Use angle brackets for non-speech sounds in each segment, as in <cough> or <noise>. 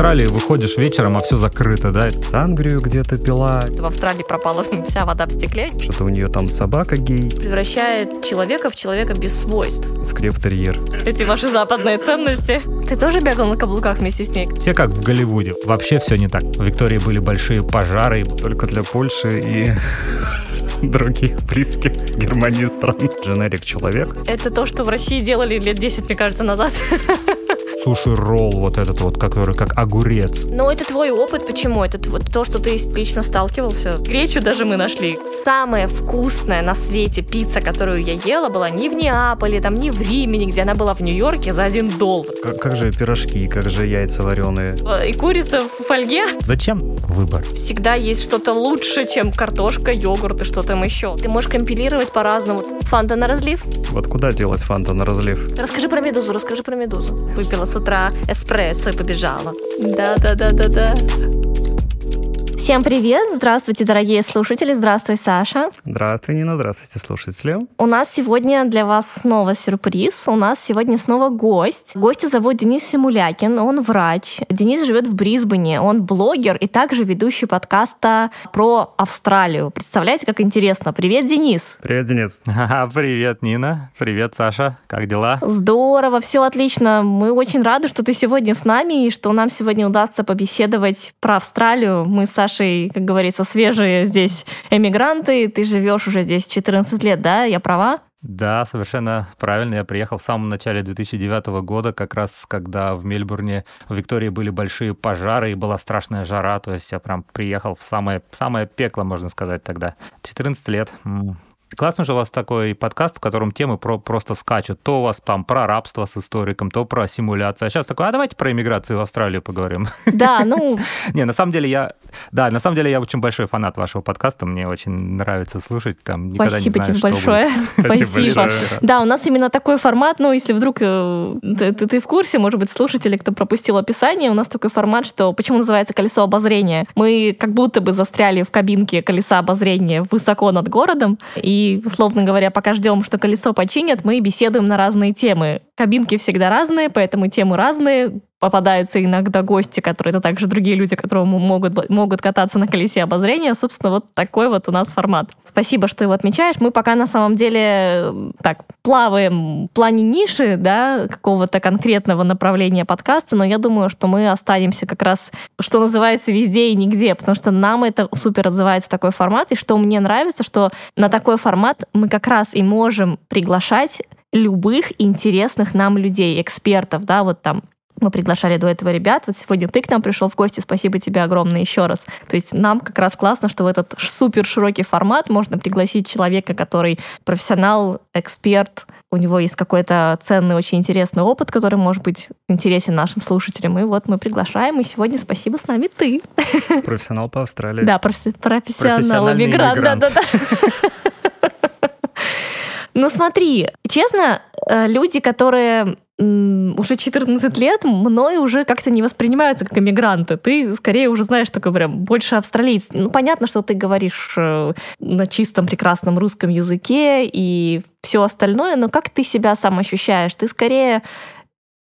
Австралии выходишь вечером, а все закрыто, да? Сангрию где-то пила. В Австралии пропала <laughs> вся вода в стекле. Что-то у нее там собака гей. Превращает человека в человека без свойств. Скрептерьер. Эти ваши западные ценности. Ты тоже бегал на каблуках вместе с ней? Все как в Голливуде. Вообще все не так. В Виктории были большие пожары. Только для Польши и <laughs> других близких Германии стран. Дженерик человек. Это то, что в России делали лет 10, мне кажется, назад. <laughs> суши-ролл вот этот вот, который как огурец. Ну, это твой опыт. Почему? Это вот то, что ты лично сталкивался. Гречу даже мы нашли. Самая вкусная на свете пицца, которую я ела, была не в Неаполе, там, не в Риме, нигде. Она была в Нью-Йорке за один доллар. Как, как же пирожки, как же яйца вареные. Э, и курица в фольге. Зачем выбор? Всегда есть что-то лучше, чем картошка, йогурт и что там еще. Ты можешь компилировать по-разному. Фанта на разлив. Вот куда делась фанта на разлив? Расскажи про медузу, расскажи про медузу. Выпила с утра эспрессо и побежала. Да-да-да-да-да. Всем привет! Здравствуйте, дорогие слушатели! Здравствуй, Саша! Здравствуй, Нина! Здравствуйте, слушатели! У нас сегодня для вас снова сюрприз. У нас сегодня снова гость. Гостя зовут Денис Симулякин, он врач. Денис живет в Брисбене, он блогер и также ведущий подкаста про Австралию. Представляете, как интересно? Привет, Денис! Привет, Денис! Привет, Нина! Привет, Саша! Как дела? Здорово, все отлично. Мы очень рады, что ты сегодня с нами и что нам сегодня удастся побеседовать про Австралию. Мы с Сашей наши, как говорится, свежие здесь эмигранты. Ты живешь уже здесь 14 лет, да? Я права? Да, совершенно правильно. Я приехал в самом начале 2009 года, как раз когда в Мельбурне, в Виктории были большие пожары и была страшная жара. То есть я прям приехал в самое, самое пекло, можно сказать, тогда. 14 лет. Классно же у вас такой подкаст, в котором темы про, просто скачут. То у вас там про рабство с историком, то про симуляцию. А сейчас такой, а давайте про иммиграцию в Австралию поговорим. Да, <laughs> ну... Не, на самом деле я... Да, на самом деле я очень большой фанат вашего подкаста. Мне очень нравится слушать. Там никогда Спасибо не знаешь, тебе <laughs> большое. Спасибо. Да, у нас именно такой формат. Но если вдруг э, ты в курсе, может быть, слушатели, кто пропустил описание, у нас такой формат, что почему называется колесо обозрения? Мы как будто бы застряли в кабинке колеса обозрения высоко над городом, и и, условно говоря, пока ждем, что колесо починят, мы беседуем на разные темы. Кабинки всегда разные, поэтому темы разные попадаются иногда гости, которые это также другие люди, которые могут, могут кататься на колесе обозрения. Собственно, вот такой вот у нас формат. Спасибо, что его отмечаешь. Мы пока на самом деле так плаваем в плане ниши, да, какого-то конкретного направления подкаста, но я думаю, что мы останемся как раз, что называется, везде и нигде, потому что нам это супер отзывается такой формат, и что мне нравится, что на такой формат мы как раз и можем приглашать любых интересных нам людей, экспертов, да, вот там мы приглашали до этого ребят. Вот сегодня ты к нам пришел в гости. Спасибо тебе огромное еще раз. То есть нам как раз классно, что в этот супер широкий формат можно пригласить человека, который профессионал, эксперт, у него есть какой-то ценный, очень интересный опыт, который может быть интересен нашим слушателям. И вот мы приглашаем, и сегодня спасибо с нами ты. Профессионал по Австралии. Да, профессионал, иммигрант, да-да-да. Ну смотри, честно, э, люди, которые уже 14 лет мной уже как-то не воспринимаются как иммигранты. Ты скорее уже знаешь такой прям больше австралиец. Ну, понятно, что ты говоришь э, на чистом прекрасном русском языке и все остальное, но как ты себя сам ощущаешь? Ты скорее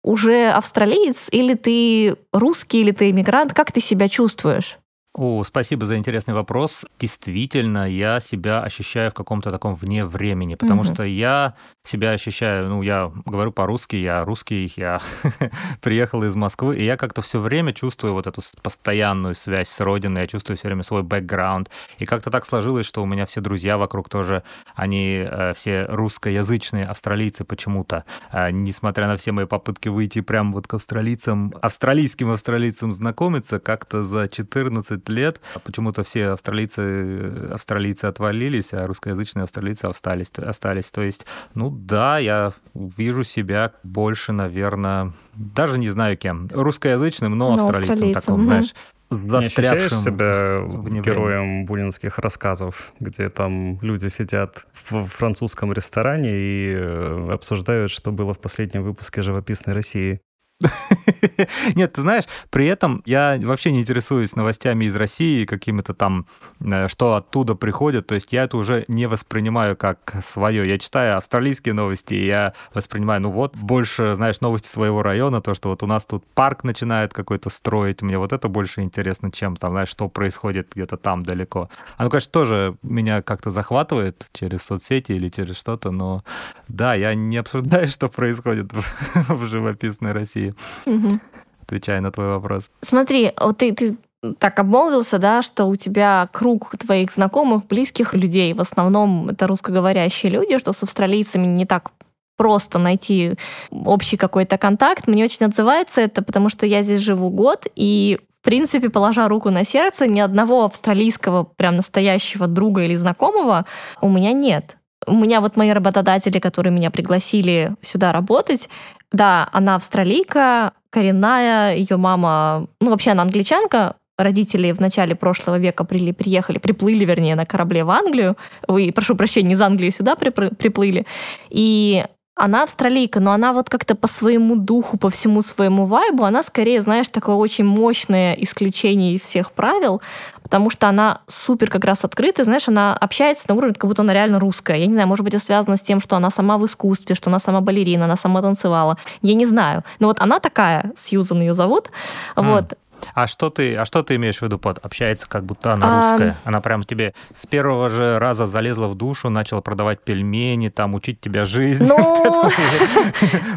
уже австралиец или ты русский, или ты иммигрант? Как ты себя чувствуешь? О, спасибо за интересный вопрос. Действительно, я себя ощущаю в каком-то таком вне времени, потому угу. что я себя ощущаю, ну, я говорю по-русски, я русский, я <laughs> приехал из Москвы, и я как-то все время чувствую вот эту постоянную связь с родиной, я чувствую все время свой бэкграунд. И как-то так сложилось, что у меня все друзья вокруг тоже, они э, все русскоязычные австралийцы почему-то, э, несмотря на все мои попытки выйти прям вот к австралийцам, австралийским австралийцам знакомиться, как-то за 14 лет. Почему-то все австралийцы, австралийцы отвалились, а русскоязычные австралийцы остались. остались. То есть, ну да, я вижу себя больше, наверное, даже не знаю кем. Русскоязычным, но, но австралийцем, австралийцем таком, угу. знаешь застрявшим. Не себя героем бунинских рассказов, где там люди сидят в французском ресторане и э, обсуждают, что было в последнем выпуске «Живописной России». <laughs> Нет, ты знаешь, при этом я вообще не интересуюсь новостями из России, какими-то там, э, что оттуда приходит. То есть я это уже не воспринимаю как свое. Я читаю австралийские новости, и я воспринимаю, ну вот, больше, знаешь, новости своего района, то, что вот у нас тут парк начинает какой-то строить. Мне вот это больше интересно, чем там, знаешь, что происходит где-то там далеко. Оно, конечно, тоже меня как-то захватывает через соцсети или через что-то, но да, я не обсуждаю, <laughs> что происходит в, в живописной России. Угу. Отвечая на твой вопрос. Смотри, вот ты, ты так обмолвился, да, что у тебя круг твоих знакомых, близких людей, в основном это русскоговорящие люди, что с австралийцами не так просто найти общий какой-то контакт. Мне очень отзывается это, потому что я здесь живу год, и в принципе, положа руку на сердце, ни одного австралийского прям настоящего друга или знакомого у меня нет. У меня вот мои работодатели, которые меня пригласили сюда работать, да, она австралийка, коренная, ее мама, ну вообще она англичанка, родители в начале прошлого века при, приехали, приплыли, вернее, на корабле в Англию. Вы, прошу прощения, из Англии сюда приплыли. И она австралийка, но она вот как-то по своему духу, по всему своему вайбу, она скорее, знаешь, такое очень мощное исключение из всех правил, потому что она супер как раз открытая, знаешь, она общается на уровне, как будто она реально русская. Я не знаю, может быть, это связано с тем, что она сама в искусстве, что она сама балерина, она сама танцевала. Я не знаю. Но вот она такая, Сьюзан ее зовут. Mm. Вот. А что ты, а что ты имеешь в виду под общается, как будто она русская? А... Она прям тебе с первого же раза залезла в душу, начала продавать пельмени, там учить тебя жизни. Ну...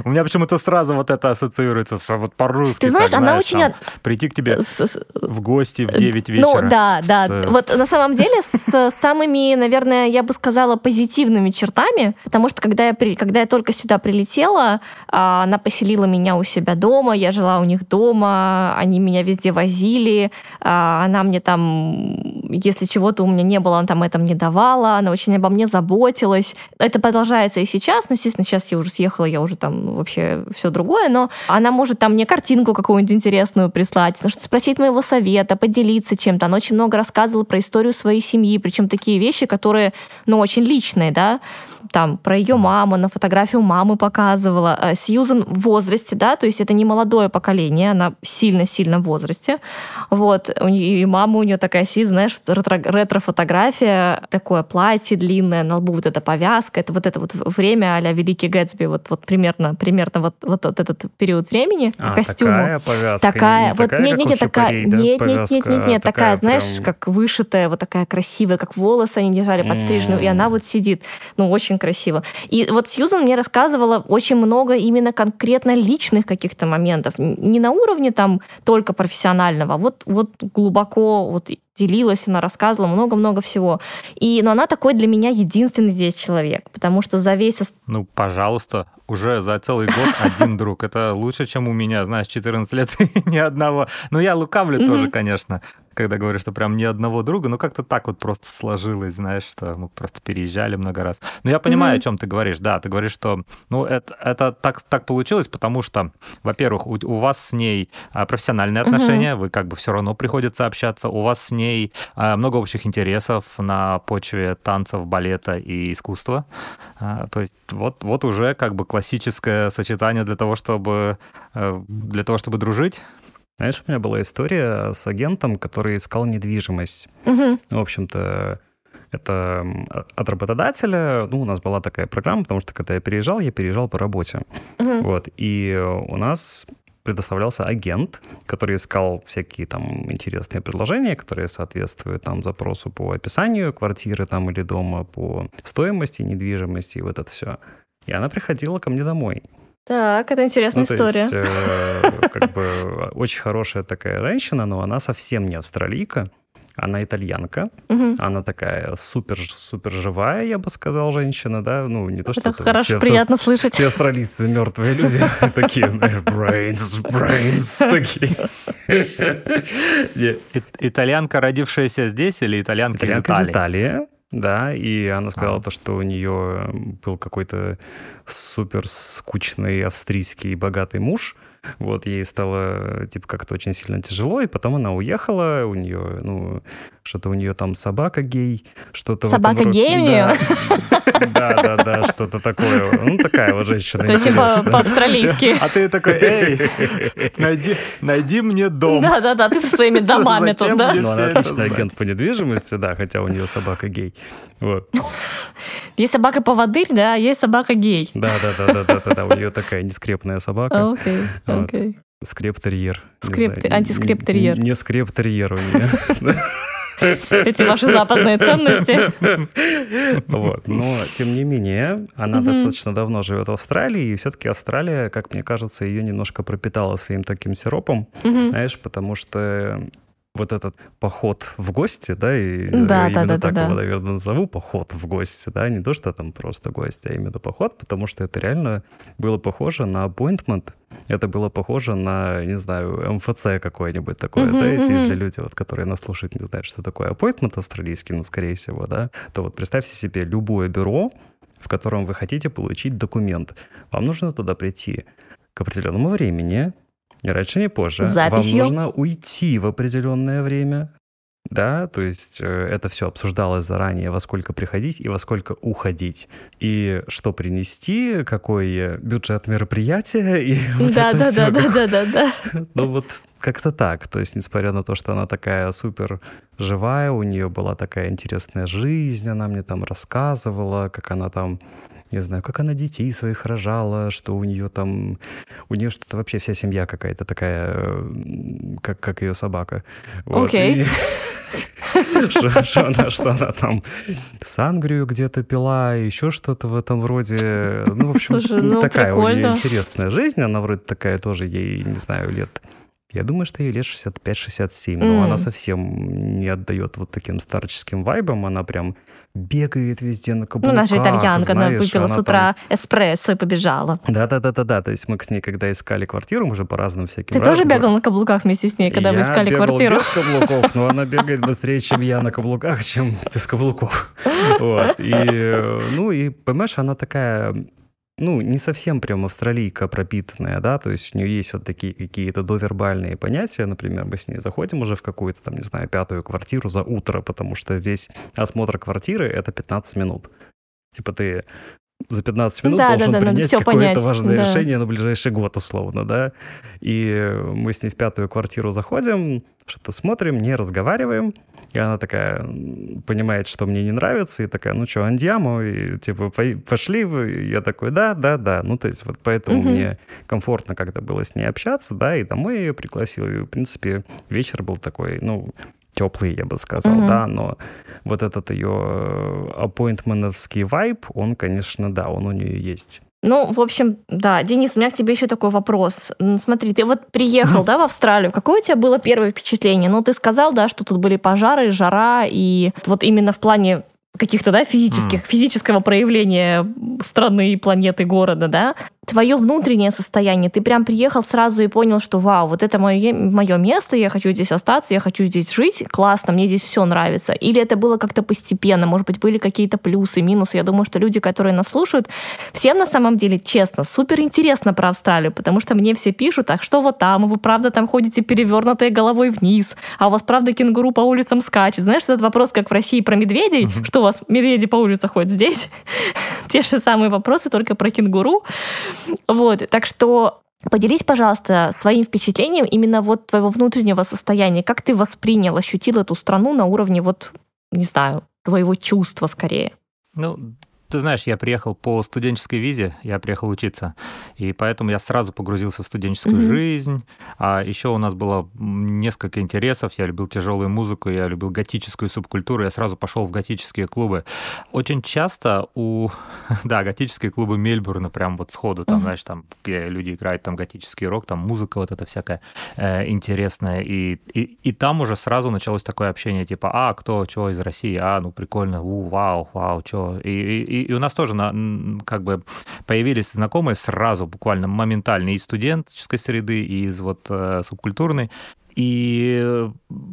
<laughs> У меня почему-то сразу вот это ассоциируется, что вот по-русски. Ты знаешь, она очень... Прийти к тебе в гости в 9 вечера. Ну да, да. Вот на самом деле с самыми, наверное, я бы сказала, позитивными чертами, потому что когда я, когда я только сюда прилетела, а, она поселила меня у себя дома, я жила у них дома, они меня везде возили, а, она мне там, если чего-то у меня не было, она там этом не давала, она очень обо мне заботилась. Это продолжается и сейчас, но, естественно, сейчас я уже съехала, я уже там вообще все другое, но она может там мне картинку какую-нибудь интересную прислать, спросить моего совета, поделиться чем-то. Она очень много рассказывала про историю своей семьи, причем такие вещи, которые, ну, очень личные, да, там про ее маму, на фотографию мамы показывала. Э, Сьюзан в возрасте, да, то есть это не молодое поколение, она сильно-сильно в возрасте. Вот, и мама у нее такая си, знаешь, ретро-фотография, такое платье длинное, на лбу вот эта повязка, это вот это вот время а Великий Гэтсби, вот, вот примерно, примерно вот, вот, вот этот период времени а, по костюму. такая повязка? Такая, не, вот, такая, нет, нет, нет, такая, да, нет, нет, нет, нет, нет, такая, знаешь, прям... как вышитая, вот такая красивая, как волосы они держали подстриженные, mm. и она вот сидит, ну, очень красиво. И вот Сьюзан мне рассказывала очень много именно конкретно личных каких-то моментов. Не на уровне там только профессионального, а вот, вот глубоко вот делилась, она рассказывала много-много всего. И, но она такой для меня единственный здесь человек, потому что за весь... Ну, пожалуйста, уже за целый год <laughs> один друг. Это лучше, чем у меня, знаешь, 14 лет <laughs> ни одного. Ну, я лукавлю тоже, конечно когда говорю, что прям ни одного друга, ну как-то так вот просто сложилось, знаешь, что мы просто переезжали много раз. Но я понимаю, mm-hmm. о чем ты говоришь. Да, ты говоришь, что ну это, это так, так получилось, потому что, во-первых, у, у вас с ней а, профессиональные отношения, mm-hmm. вы как бы все равно приходится общаться, у вас с ней а, много общих интересов на почве танцев, балета и искусства. А, то есть вот, вот уже как бы классическое сочетание для того, чтобы, э, для того, чтобы дружить. Знаешь, у меня была история с агентом, который искал недвижимость. Угу. В общем-то, это от работодателя. Ну, у нас была такая программа, потому что когда я переезжал, я переезжал по работе. Угу. Вот. И у нас предоставлялся агент, который искал всякие там интересные предложения, которые соответствуют там запросу по описанию квартиры там или дома, по стоимости недвижимости и вот это все. И она приходила ко мне домой. Так, это интересная ну, история. Есть, э, как <laughs> бы очень хорошая такая женщина, но она совсем не австралийка. Она итальянка, угу. она такая супер супер живая, я бы сказал, женщина, да, ну не то что это хорошо, приятно все, слышать. Все австралийцы мертвые люди <laughs> такие, brains, brains <laughs> такие. Итальянка, родившаяся здесь, или итальянка, итальянка из Италии? Да, и она сказала а. то, что у нее был какой-то супер скучный австрийский богатый муж. Вот, ей стало, типа, как-то очень сильно тяжело, и потом она уехала, у нее, ну, что-то у нее там собака гей, что-то... Собака гей у нее? Да, да, да, что-то такое. Ну, такая вот женщина. То есть типа по-австралийски. А ты такой, эй, найди, найди мне дом. Да, да, да, ты со своими домами тут, да? Ну, она отличный агент по недвижимости, да, хотя у нее собака гей. Вот. Есть собака-поводырь, да, есть собака-гей. Да, да, да, да, да, да, у нее такая нескрепная собака. Окей, окей. Скрептерьер. Скреп... Антискрептерьер. Не, не скрептерьер у нее. <laughs> Эти ваши западные ценности. Вот. Но, тем не менее, она угу. достаточно давно живет в Австралии, и все-таки Австралия, как мне кажется, ее немножко пропитала своим таким сиропом, угу. знаешь, потому что вот этот поход в гости, да, и да, именно да, да, так да, его, наверное, назову, поход в гости, да, не то, что там просто гость, а именно поход, потому что это реально было похоже на appointment, это было похоже на, не знаю, МФЦ какой-нибудь такое, uh-huh, да, если uh-huh. люди, вот, которые нас слушают, не знают, что такое appointment австралийский, ну, скорее всего, да, то вот представьте себе любое бюро, в котором вы хотите получить документ. Вам нужно туда прийти к определенному времени, раньше, не позже. Записью. Вам нужно уйти в определенное время. Да, то есть э, это все обсуждалось заранее, во сколько приходить и во сколько уходить. И что принести, какой бюджет мероприятия. <laughs> И вот да, да, да, да, да, да, да. Ну вот как-то так. То есть, несмотря на то, что она такая супер живая, у нее была такая интересная жизнь, она мне там рассказывала, как она там не знаю, как она детей своих рожала, что у нее там, у нее что-то вообще вся семья какая-то такая, как, как ее собака. Окей. <laughs> Что она, что она там сангрию где-то пила, еще что-то в этом роде. Ну, в общем, ну, такая у нее интересная жизнь. Она вроде такая тоже ей, не знаю, лет я думаю, что ей лет 65-67, mm. но она совсем не отдает вот таким старческим вайбам, она прям бегает везде на каблуках. Ну, наша итальянка, знаешь, она выпила она с утра там... эспрессо и побежала. Да-да-да-да-да, то есть мы с ней, когда искали квартиру, мы же по разным всяким... Ты раз... тоже бегал на каблуках вместе с ней, когда я вы искали бегал квартиру? без каблуков, но она бегает быстрее, чем я на каблуках, чем без каблуков. <laughs> Вот. И, ну, и, понимаешь, она такая ну, не совсем прям австралийка пропитанная, да, то есть у нее есть вот такие какие-то довербальные понятия, например, мы с ней заходим уже в какую-то там, не знаю, пятую квартиру за утро, потому что здесь осмотр квартиры — это 15 минут. Типа ты за 15 минут да, должен да, да, принять какое-то важное да. решение на ближайший год, условно, да. И мы с ней в пятую квартиру заходим, что-то смотрим, не разговариваем, и она такая понимает, что мне не нравится, и такая, ну что, андиамо, и типа, пошли вы? Я такой, да, да, да. Ну, то есть вот поэтому угу. мне комфортно как-то было с ней общаться, да, и домой ее пригласил, и, в принципе, вечер был такой, ну, теплый, я бы сказал, угу. да, но вот этот ее аппоинтменовский вайб, он, конечно, да, он у нее есть. Ну, в общем, да. Денис, у меня к тебе еще такой вопрос. Смотри, ты вот приехал, <laughs> да, в Австралию. Какое у тебя было первое впечатление? Ну, ты сказал, да, что тут были пожары, жара, и вот именно в плане каких-то, да, физических, mm. физического проявления страны, планеты, города, да, твое внутреннее состояние, ты прям приехал сразу и понял, что вау, вот это мое, мое место, я хочу здесь остаться, я хочу здесь жить, классно, мне здесь все нравится. Или это было как-то постепенно, может быть, были какие-то плюсы, минусы. Я думаю, что люди, которые нас слушают, всем на самом деле, честно, супер интересно про Австралию, потому что мне все пишут, а что вот там, вы правда там ходите перевернутой головой вниз, а у вас правда кенгуру по улицам скачет. Знаешь, этот вопрос, как в России про медведей, mm-hmm. что у вас медведи по улице ходят здесь? <laughs> Те же самые вопросы, только про кенгуру. Вот, так что Поделись, пожалуйста, своим впечатлением именно вот твоего внутреннего состояния. Как ты воспринял, ощутил эту страну на уровне вот, не знаю, твоего чувства скорее? Ну, ты знаешь, я приехал по студенческой визе, я приехал учиться, и поэтому я сразу погрузился в студенческую mm-hmm. жизнь. А еще у нас было несколько интересов. Я любил тяжелую музыку, я любил готическую субкультуру, я сразу пошел в готические клубы. Очень часто у, <laughs> да, готические клубы Мельбурна прям вот сходу, там, mm-hmm. знаешь, там, где люди играют там готический рок, там музыка вот эта всякая э, интересная, и, и, и там уже сразу началось такое общение, типа, а, кто, чего из России, а, ну, прикольно, у, вау, вау, что, и, и, и, у нас тоже на, как бы появились знакомые сразу, буквально моментально, из студенческой среды, и из вот э, субкультурной. И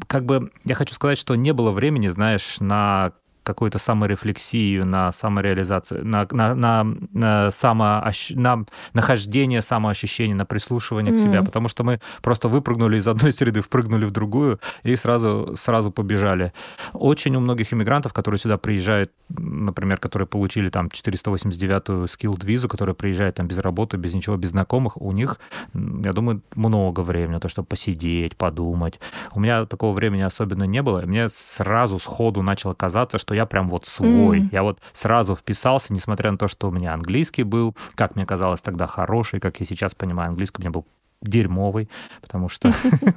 как бы я хочу сказать, что не было времени, знаешь, на какую-то саморефлексию, на самореализацию, на, на, на, на, само, на нахождение самоощущения, на прислушивание mm. к себе, потому что мы просто выпрыгнули из одной <laughs> среды, впрыгнули в другую и сразу, сразу побежали. Очень у многих иммигрантов, которые сюда приезжают, например, которые получили там 489-ю skilled визу, которые приезжают там без работы, без ничего, без знакомых, у них, я думаю, много времени, то, чтобы посидеть, подумать. У меня такого времени особенно не было. Мне сразу сходу начало казаться, что я прям вот свой. Mm. Я вот сразу вписался, несмотря на то, что у меня английский был, как мне казалось тогда, хороший, как я сейчас понимаю, английский у меня был дерьмовый, потому что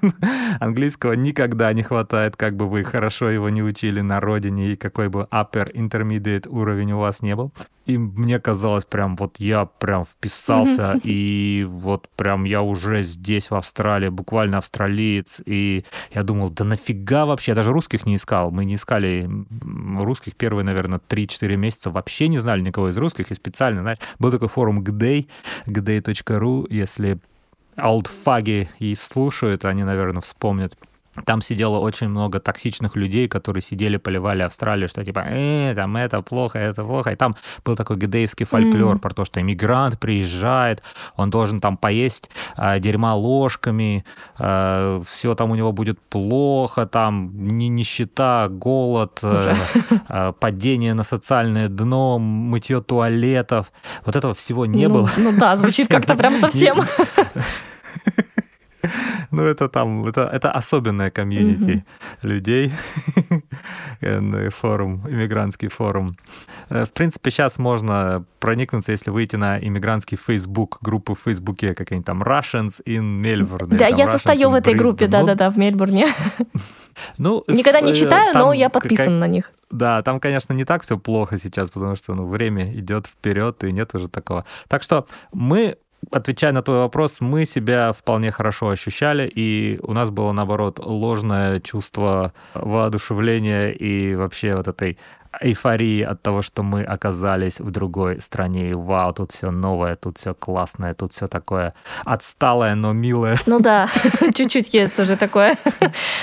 <laughs> английского никогда не хватает, как бы вы хорошо его не учили на родине, и какой бы upper intermediate уровень у вас не был. И мне казалось, прям вот я прям вписался, <laughs> и вот прям я уже здесь, в Австралии, буквально австралиец, и я думал, да нафига вообще, я даже русских не искал, мы не искали русских первые, наверное, 3-4 месяца, вообще не знали никого из русских, и специально, знаешь, был такой форум gday, gday.ru, если олдфаги и слушают, они, наверное, вспомнят. Там сидело очень много токсичных людей, которые сидели, поливали Австралию, что типа, э, там это плохо, это плохо. И там был такой гидеевский фольклор mm. про то, что иммигрант приезжает, он должен там поесть э, дерьма ложками, э, все там у него будет плохо, там не нищета, голод, э, э, падение на социальное дно, мытье туалетов. Вот этого всего не ну, было. Ну да, звучит как-то прям совсем. Ну, это там, это, это особенная комьюнити людей, форум, иммигрантский форум. Э, в принципе, сейчас можно проникнуться, если выйти на иммигрантский Facebook, группу в Фейсбуке, какие-нибудь там Russians in Melbourne. Да, я состою в этой группе, да-да-да, в Мельбурне. Ну, <laughs> Никогда не читаю, но я подписан на них. Да, там, конечно, не так все плохо сейчас, потому что ну, время идет вперед, и нет уже такого. Так что мы отвечая на твой вопрос, мы себя вполне хорошо ощущали, и у нас было, наоборот, ложное чувство воодушевления и вообще вот этой эйфории от того, что мы оказались в другой стране. И вау, тут все новое, тут все классное, тут все такое отсталое, но милое. Ну да, <laughs> чуть-чуть есть уже такое.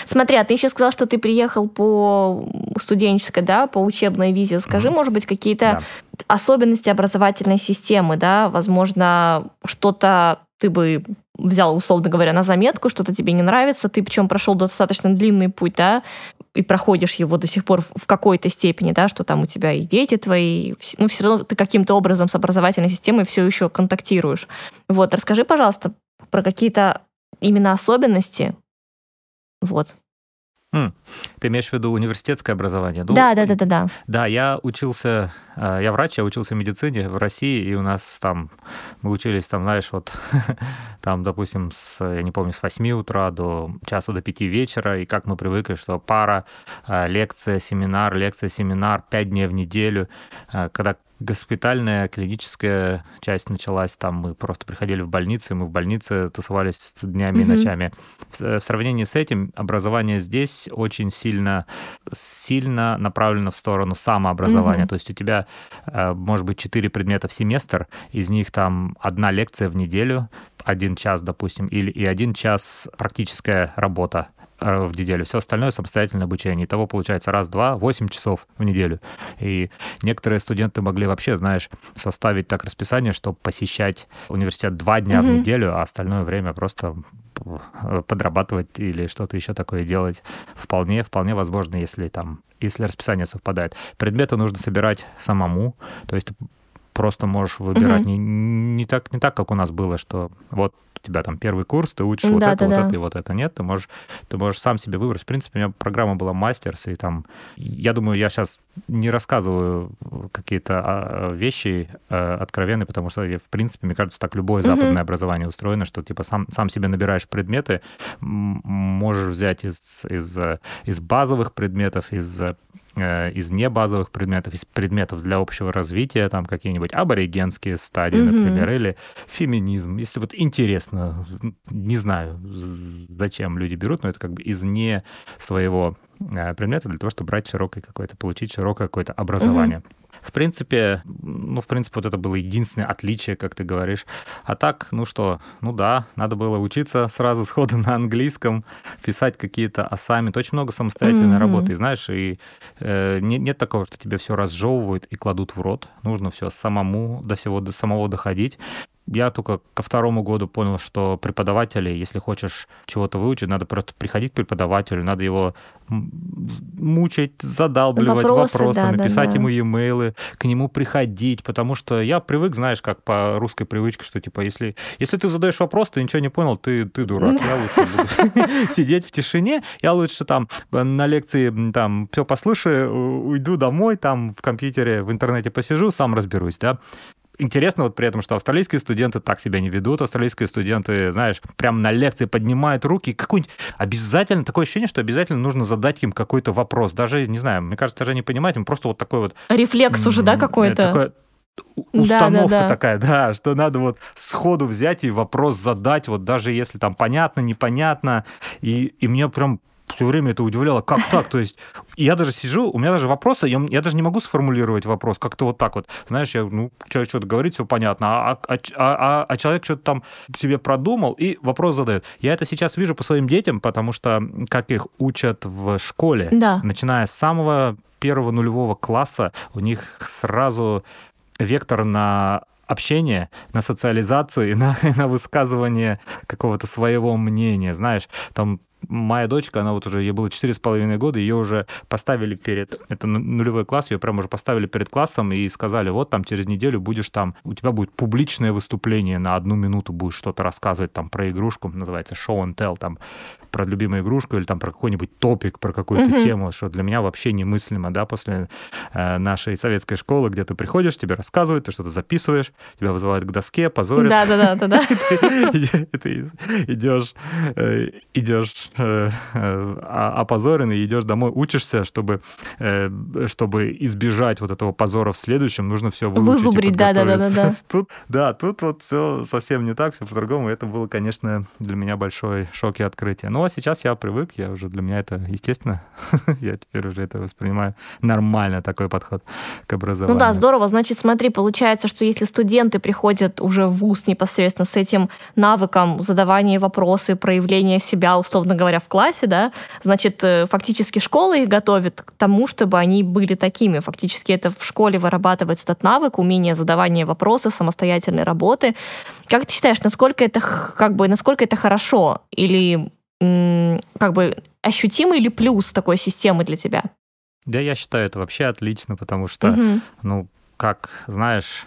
Смотри, а ты еще сказал, что ты приехал по студенческой, да, по учебной визе. Скажи, может быть, какие-то особенности образовательной системы, да, возможно, что-то ты бы взял, условно говоря, на заметку, что-то тебе не нравится, ты причем прошел достаточно длинный путь, да, и проходишь его до сих пор в какой-то степени, да, что там у тебя и дети твои, ну, все равно ты каким-то образом с образовательной системой все еще контактируешь. Вот, расскажи, пожалуйста, про какие-то именно особенности, вот. Хм. Ты имеешь в виду университетское образование? Ну, да, да, да, да, да. Да, я учился, э, я врач, я учился в медицине в России, и у нас там, мы учились там, знаешь, вот <laughs> там, допустим, с, я не помню, с 8 утра до часа до 5 вечера, и как мы привыкли, что пара, э, лекция, семинар, лекция, семинар, 5 дней в неделю, э, когда госпитальная, клиническая часть началась, там мы просто приходили в больницу, и мы в больнице тусовались днями mm-hmm. и ночами. В, в сравнении с этим образование здесь очень сильно, сильно направлено в сторону самообразования. Mm-hmm. То есть у тебя э, может быть четыре предмета в семестр, из них там одна лекция в неделю, один час, допустим, или и один час практическая работа Э, в неделю. Все остальное самостоятельное обучение. Итого получается раз, два, восемь часов в неделю. И некоторые студенты могли вообще, знаешь, составить так расписание, чтобы посещать университет два дня mm-hmm. в неделю, а остальное время просто подрабатывать или что-то еще такое делать. Вполне, вполне возможно, если там, если расписание совпадает. Предметы нужно собирать самому, то есть просто можешь выбирать угу. не, не, так, не так, как у нас было, что вот у тебя там первый курс, ты учишь да, вот да, это, да. вот это и вот это. Нет, ты можешь, ты можешь сам себе выбрать. В принципе, у меня программа была мастерс, и там, я думаю, я сейчас не рассказываю какие-то а, вещи э, откровенные, потому что, в принципе, мне кажется, так любое западное mm-hmm. образование устроено, что типа сам, сам себе набираешь предметы, можешь взять из, из, из базовых предметов, из Э, из небазовых предметов, из предметов для общего развития, там какие-нибудь аборигенские стадии, mm-hmm. например, или феминизм. Если вот интересно, не знаю, зачем люди берут, но это как бы из не своего э, предмета для того, чтобы брать широкое какое-то, получить широкое какое-то образование. Mm-hmm. В принципе, ну, в принципе, вот это было единственное отличие, как ты говоришь. А так, ну что, ну да, надо было учиться сразу сходу на английском, писать какие-то ассайменты. Очень много самостоятельной mm-hmm. работы, знаешь, и э, нет, нет такого, что тебе все разжевывают и кладут в рот. Нужно все самому до всего до самого доходить я только ко второму году понял, что преподаватели, если хочешь чего-то выучить, надо просто приходить к преподавателю, надо его мучить, задалбливать Вопросы, вопросами, да, писать да. ему e-mail, к нему приходить, потому что я привык, знаешь, как по русской привычке, что типа, если, если ты задаешь вопрос, ты ничего не понял, ты, ты дурак. Я лучше <laughs> буду <laughs> сидеть в тишине, я лучше там на лекции там все послушаю, уйду домой, там в компьютере, в интернете посижу, сам разберусь, да интересно вот при этом, что австралийские студенты так себя не ведут. Австралийские студенты, знаешь, прям на лекции поднимают руки. Какой-нибудь обязательно, такое ощущение, что обязательно нужно задать им какой-то вопрос. Даже, не знаю, мне кажется, даже не понимать, им просто вот такой вот... Рефлекс уже, да, какой-то? Установка да, да, да. такая, да, что надо вот сходу взять и вопрос задать, вот даже если там понятно, непонятно. И, и мне прям все время это удивляло, как так? То есть я даже сижу, у меня даже вопросы, я, я даже не могу сформулировать вопрос, как-то вот так вот. Знаешь, я, ну, человек что-то говорит, все понятно, а, а, а, а, а человек что-то там себе продумал и вопрос задает. Я это сейчас вижу по своим детям, потому что как их учат в школе, да. начиная с самого первого нулевого класса, у них сразу вектор на общение, на социализацию и на, <laughs> на высказывание какого-то своего мнения. Знаешь, там моя дочка, она вот уже, ей было четыре с половиной года, ее уже поставили перед, это нулевой класс, ее прям уже поставили перед классом и сказали, вот там через неделю будешь там, у тебя будет публичное выступление на одну минуту, будешь что-то рассказывать там про игрушку, называется show and tell, там про любимую игрушку или там про какой-нибудь топик, про какую-то mm-hmm. тему, что для меня вообще немыслимо, да, после э, нашей советской школы, где ты приходишь, тебе рассказывают, ты что-то записываешь, тебя вызывают к доске, позорят. Да-да-да. да. <laughs> Ты идешь, идешь э, э, опозоренный, идешь домой, учишься, чтобы, чтобы избежать вот этого позора в следующем, нужно все выучить Вызубрить, да-да-да. <laughs> Тут, да, тут вот все совсем не так, все по-другому. Это было, конечно, для меня большой шок и открытие. Но сейчас я привык, я уже для меня это естественно. <laughs> я теперь уже это воспринимаю нормально, такой подход к образованию. Ну да, здорово. Значит, смотри, получается, что если студенты приходят уже в ВУЗ непосредственно с этим навыком задавания вопросов, проявления себя, условно говоря, в классе, да, значит, э, фактически школа их готовит к тому, чтобы они были такими. Фактически это в школе вырабатывается этот навык, умение задавания вопросов, самостоятельной работы. Как ты считаешь, насколько это, как бы, насколько это хорошо? Или как бы ощутимый ли плюс такой системы для тебя? Да, я считаю это вообще отлично, потому что, угу. ну, как знаешь,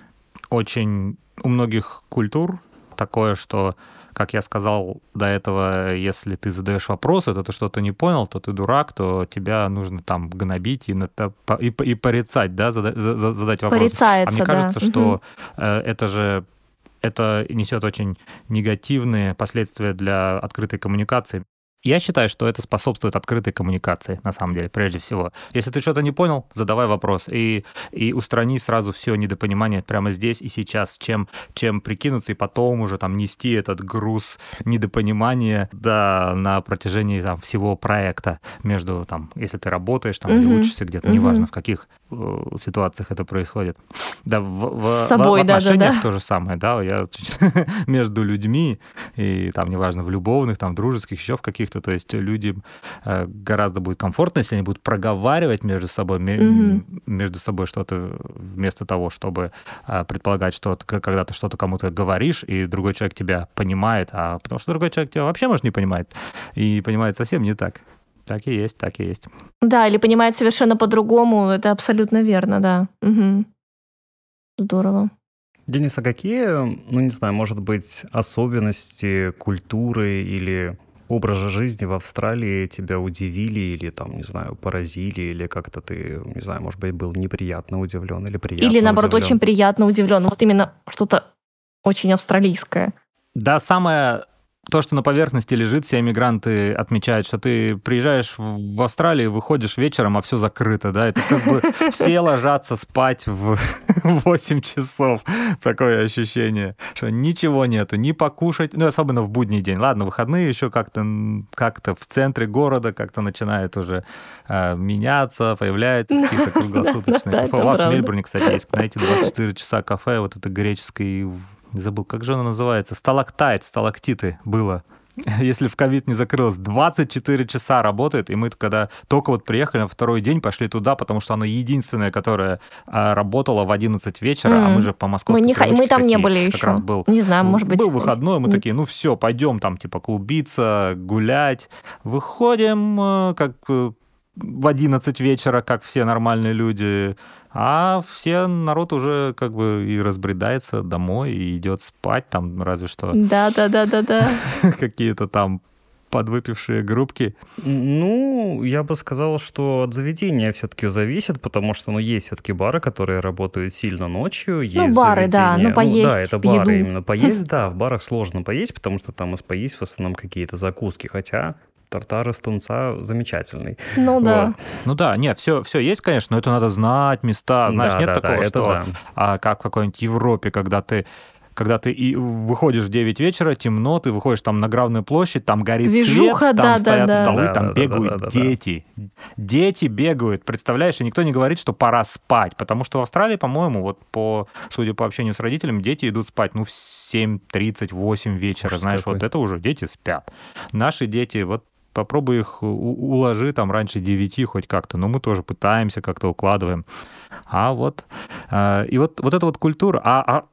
очень у многих культур такое, что, как я сказал до этого, если ты задаешь вопросы, то ты что-то не понял, то ты дурак, то тебя нужно там гнобить и, и, и порицать, да, задать, задать вопрос. Порицается, а мне кажется, да. что угу. это же это несет очень негативные последствия для открытой коммуникации. Я считаю, что это способствует открытой коммуникации, на самом деле, прежде всего. Если ты что-то не понял, задавай вопрос и, и устрани сразу все недопонимание прямо здесь и сейчас, чем, чем прикинуться и потом уже там нести этот груз недопонимания да, на протяжении там, всего проекта между, там, если ты работаешь там, угу. или учишься где-то, угу. неважно в каких ситуациях это происходит. Да, в, в, собой, в, отношениях да, да, то же самое, да, я <laughs> между людьми, и там, неважно, в любовных, там, дружеских, еще в каких-то, то есть людям э, гораздо будет комфортно, если они будут проговаривать между собой, угу. между собой что-то, вместо того, чтобы э, предполагать, что когда ты что-то кому-то говоришь, и другой человек тебя понимает, а потому что другой человек тебя вообще, может, не понимает, и понимает совсем не так. Так и есть, так и есть. Да, или понимает совершенно по-другому, это абсолютно верно, да. Угу. Здорово. Денис, а какие, ну не знаю, может быть, особенности культуры или образа жизни в Австралии тебя удивили или там, не знаю, поразили, или как-то ты, не знаю, может быть, был неприятно удивлен или приятно Или, наоборот, удивлен? очень приятно удивлен. Вот именно что-то очень австралийское. Да, самое то, что на поверхности лежит, все иммигранты отмечают, что ты приезжаешь в Австралию, выходишь вечером, а все закрыто, да, это как бы <laughs> все ложатся спать в <laughs> 8 часов. Такое ощущение, что ничего нету, не покушать, ну, особенно в будний день. Ладно, выходные еще как-то как в центре города как-то начинает уже э, меняться, появляются <laughs> какие-то круглосуточные. У вас в Мельбурне, кстати, есть, знаете, 24 часа кафе, вот это греческий не забыл, как же оно называется, сталактайт, сталактиты было. <laughs> Если в ковид не закрылось, 24 часа работает, и мы когда только вот приехали на второй день, пошли туда, потому что оно единственное, которое а, работало в 11 вечера, mm. а мы же по московской Мы, не, мы там такие, не были еще. Раз был, не знаю, может быть. Был выходной, мы такие, ну все, пойдем там типа клубиться, гулять. Выходим, э, как э, в 11 вечера, как все нормальные люди, а все народ уже как бы и разбредается домой и идет спать, там разве что... Да-да-да-да-да. <laughs> Какие-то там подвыпившие группки? Ну, я бы сказал, что от заведения все-таки зависит, потому что, ну, есть все-таки бары, которые работают сильно ночью. Есть ну, бары, заведения... да, ну, поесть, ну, Да, это бары еду. именно. Поесть, да, в барах сложно поесть, потому что там из поесть в основном какие-то закуски, хотя тартар из тунца замечательный. Ну вот. да. Ну да, нет, все, все есть, конечно, но это надо знать места. Знаешь, да, нет да, такого, да, что да. а, как в какой-нибудь Европе, когда ты когда ты и выходишь в 9 вечера, темно, ты выходишь там на главную площадь, там горит Движуха, свет, там да, стоят да, столы, да. там Да, бегают да, да, дети. Дети бегают, представляешь, и никто не говорит, что пора спать, потому что в Австралии, по-моему, вот по, судя по общению с родителями, дети идут спать, ну, в 7.30, 8 вечера, знаешь, какой. вот это уже дети спят. Наши дети, вот попробуй их уложи там раньше 9 хоть как-то, но мы тоже пытаемся как-то укладываем. А вот, э, и вот, вот эта вот культура, а, а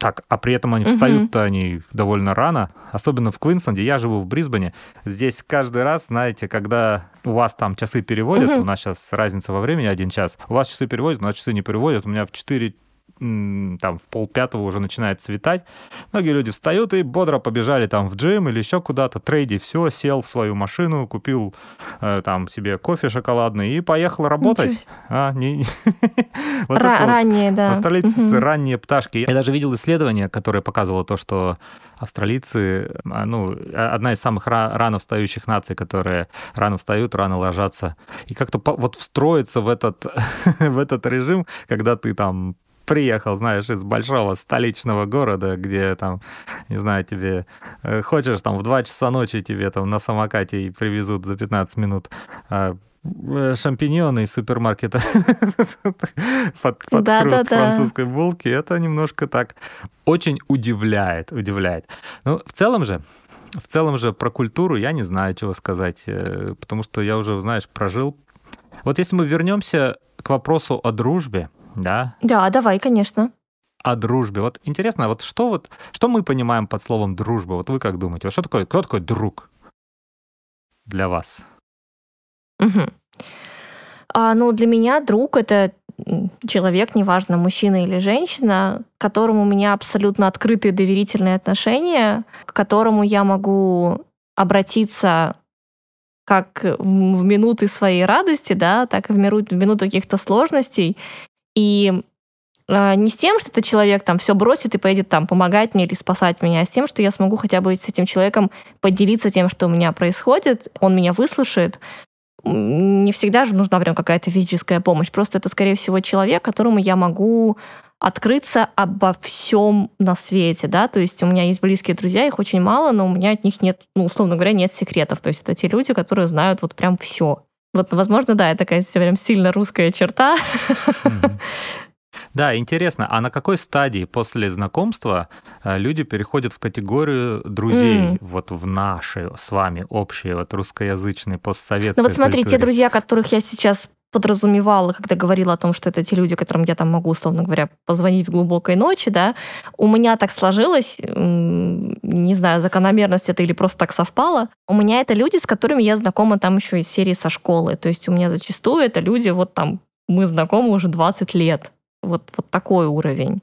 так, а при этом они встают-то они довольно рано, особенно в Квинсленде. Я живу в Брисбене. Здесь каждый раз, знаете, когда у вас там часы переводят, у нас сейчас разница во времени один час, у вас часы переводят, у нас часы не переводят, у меня в 4 там в полпятого уже начинает светать. Многие люди встают и бодро побежали там в джим или еще куда-то. Трейди все, сел в свою машину, купил э, там себе кофе шоколадный и поехал работать. А, не... <laughs> вот Ра- ранние, да. Австралийцы угу. ранние пташки. Я даже видел исследование, которое показывало то, что австралийцы, а, ну, одна из самых рано встающих наций, которые рано встают, рано ложатся. И как-то вот встроиться в этот, <laughs> в этот режим, когда ты там приехал, знаешь, из большого столичного города, где там, не знаю, тебе э, хочешь там в 2 часа ночи тебе там на самокате и привезут за 15 минут а, э, шампиньоны из супермаркета <laughs> под, под да, хруст да, французской да. булки, это немножко так очень удивляет, удивляет. Ну, в целом же, в целом же про культуру я не знаю, чего сказать, э, потому что я уже, знаешь, прожил. Вот если мы вернемся к вопросу о дружбе, да? Да, давай, конечно. О дружбе. Вот интересно, вот что вот, что мы понимаем под словом дружба? Вот вы как думаете? Вот что такое, кто такой друг для вас? Угу. А, ну, для меня друг — это человек, неважно, мужчина или женщина, к которому у меня абсолютно открытые доверительные отношения, к которому я могу обратиться как в минуты своей радости, да, так и в минуты каких-то сложностей. И э, не с тем, что этот человек там все бросит и поедет там помогать мне или спасать меня, а с тем, что я смогу хотя бы с этим человеком поделиться тем, что у меня происходит, он меня выслушает. Не всегда же нужна прям какая-то физическая помощь. Просто это, скорее всего, человек, которому я могу открыться обо всем на свете, да, то есть у меня есть близкие друзья, их очень мало, но у меня от них нет, ну, условно говоря, нет секретов, то есть это те люди, которые знают вот прям все. Вот, возможно, да, это такая прям сильно русская черта. <laughs> Да, интересно, а на какой стадии после знакомства э, люди переходят в категорию друзей, mm. вот в нашей с вами общей, вот русскоязычной постсоветской Ну вот смотри, культуре? те друзья, которых я сейчас подразумевала, когда говорила о том, что это те люди, которым я там могу, условно говоря, позвонить в глубокой ночи, да, у меня так сложилось, не знаю, закономерность это или просто так совпало, у меня это люди, с которыми я знакома там еще из серии со школы, то есть у меня зачастую это люди, вот там, мы знакомы уже 20 лет, вот, вот такой уровень.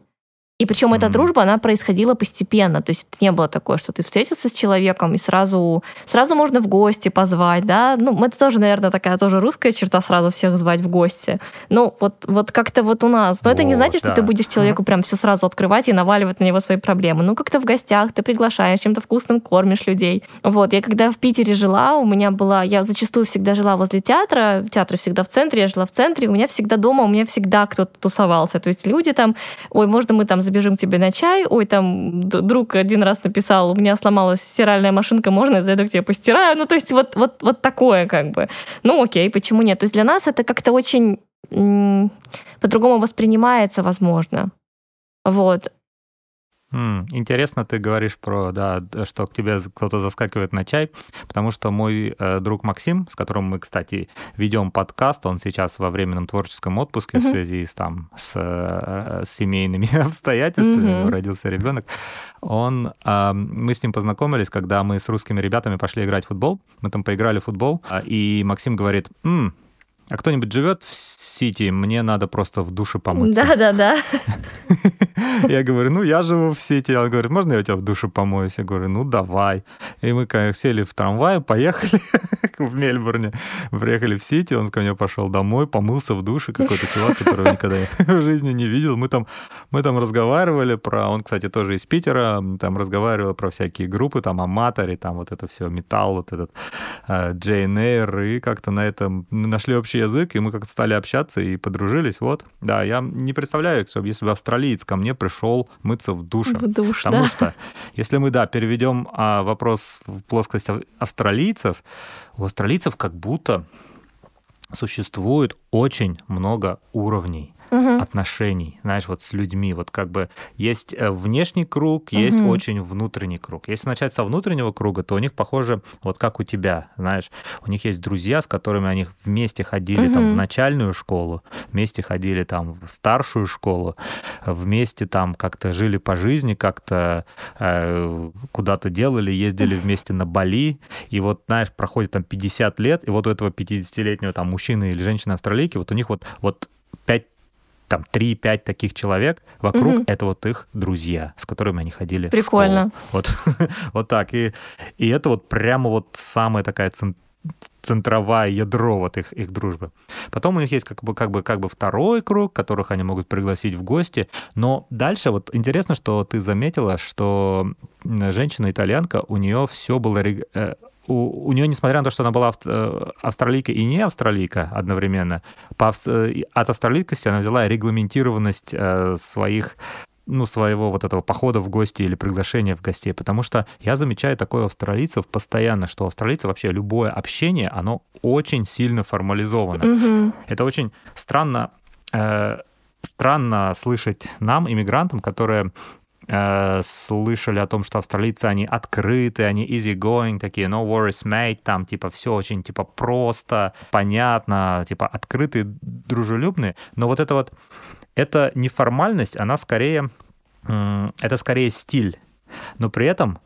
И причем mm-hmm. эта дружба, она происходила постепенно. То есть это не было такое, что ты встретился с человеком и сразу, сразу можно в гости позвать, да. Ну, это тоже, наверное, такая тоже русская черта, сразу всех звать в гости. Ну, вот, вот как-то вот у нас. Но вот, это не значит, да. что ты будешь человеку прям все сразу открывать и наваливать на него свои проблемы. Ну, как-то в гостях ты приглашаешь, чем-то вкусным кормишь людей. Вот, я когда в Питере жила, у меня была, я зачастую всегда жила возле театра, театр всегда в центре, я жила в центре, у меня всегда дома, у меня всегда кто-то тусовался. То есть люди там, ой, можно мы там забежим тебе на чай, ой, там друг один раз написал, у меня сломалась стиральная машинка, можно я зайду к тебе постираю? Ну, то есть вот, вот, вот такое как бы. Ну, окей, почему нет? То есть для нас это как-то очень по-другому воспринимается, возможно. Вот. Интересно, ты говоришь про, да, что к тебе кто-то заскакивает на чай, потому что мой э, друг Максим, с которым мы, кстати, ведем подкаст, он сейчас во временном творческом отпуске mm-hmm. в связи с, там, с, э, с семейными <laughs> обстоятельствами, mm-hmm. родился ребенок, он, э, мы с ним познакомились, когда мы с русскими ребятами пошли играть в футбол, мы там поиграли в футбол, и Максим говорит, М, а кто-нибудь живет в Сити? Мне надо просто в душе помыться. Да-да-да. <laughs> Я говорю, ну, я живу в Сити. Он говорит, можно я у тебя в душе помоюсь? Я говорю, ну, давай. И мы сели в трамвай, поехали <laughs> в Мельбурне, приехали в Сити, он ко мне пошел домой, помылся в душе, какой-то чувак, которого никогда <laughs> в жизни не видел. Мы там, мы там разговаривали про... Он, кстати, тоже из Питера, там разговаривал про всякие группы, там, Аматори, там вот это все, металл, вот этот, Джейн Эйр, и как-то на этом нашли общий общий язык, и мы как-то стали общаться и подружились. Вот, да, я не представляю, если бы австралиец ко мне пришел мыться в душе. В душ, Потому да. что, если мы, да, переведем а, вопрос в плоскость австралийцев, у австралийцев как будто существует очень много уровней угу. отношений, знаешь, вот с людьми. Вот как бы есть э, внешний круг, угу. есть очень внутренний круг. Если начать со внутреннего круга, то у них похоже, вот как у тебя, знаешь, у них есть друзья, с которыми они вместе ходили угу. там в начальную школу, вместе ходили там в старшую школу, вместе там как-то жили по жизни, как-то э, куда-то делали, ездили вместе на Бали, и вот, знаешь, проходит там 50 лет, и вот у этого 50-летнего там мужчины или женщины австралийки, вот у них вот, вот 5 там 3-5 таких человек вокруг, угу. это вот их друзья, с которыми они ходили Прикольно. в школу. Вот, <laughs> вот так. И, и это вот прямо вот самая такая центровая ядро вот их, их дружбы. Потом у них есть как бы, как, бы, как бы второй круг, которых они могут пригласить в гости. Но дальше вот интересно, что ты заметила, что женщина-итальянка, у нее все было э, у, у нее, несмотря на то, что она была э, австралийка и не австралийка одновременно, по, э, от австралийкости она взяла регламентированность э, своих ну, своего вот этого похода в гости или приглашения в гостей, потому что я замечаю такое у австралийцев постоянно, что у австралийцев вообще любое общение, оно очень сильно формализовано. Mm-hmm. Это очень странно, э, странно слышать нам, иммигрантам, которые э, слышали о том, что австралийцы, они открыты, они easy going, такие no worries mate, там типа все очень типа просто, понятно, типа открытые, дружелюбные, но вот это вот, это неформальность, она скорее, э, это скорее стиль, но при этом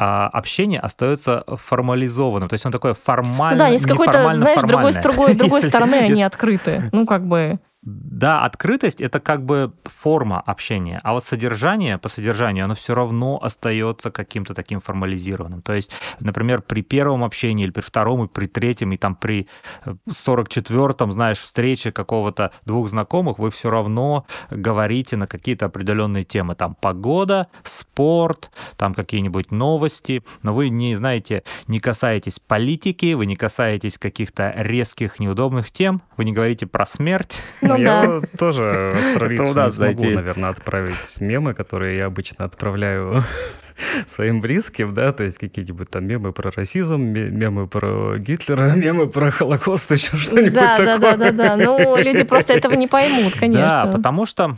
а общение остается формализованным. То есть он такой формальный. Ну да, есть какой-то, знаешь, другой, другой, другой <laughs> стороны они открыты. Ну, как бы. Да, открытость это как бы форма общения, а вот содержание по содержанию, оно все равно остается каким-то таким формализированным. То есть, например, при первом общении или при втором, и при третьем, и там при 44-м, знаешь, встрече какого-то двух знакомых, вы все равно говорите на какие-то определенные темы. Там погода, спорт, там какие-нибудь новости, но вы не, знаете, не касаетесь политики, вы не касаетесь каких-то резких, неудобных тем, вы не говорите про смерть, ну, я да. тоже <laughs> австралийцу не смогу, наверное, отправить мемы, которые я обычно отправляю <laughs> своим близким, да, то есть какие-нибудь там мемы про расизм, мемы про Гитлера, <laughs> мемы про Холокост, еще что-нибудь да, такое. Да, да, да, да, ну люди просто этого не поймут, конечно. Да, потому что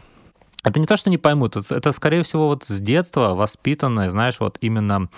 это не то, что не поймут, это, скорее всего, вот с детства воспитанное, знаешь, вот именно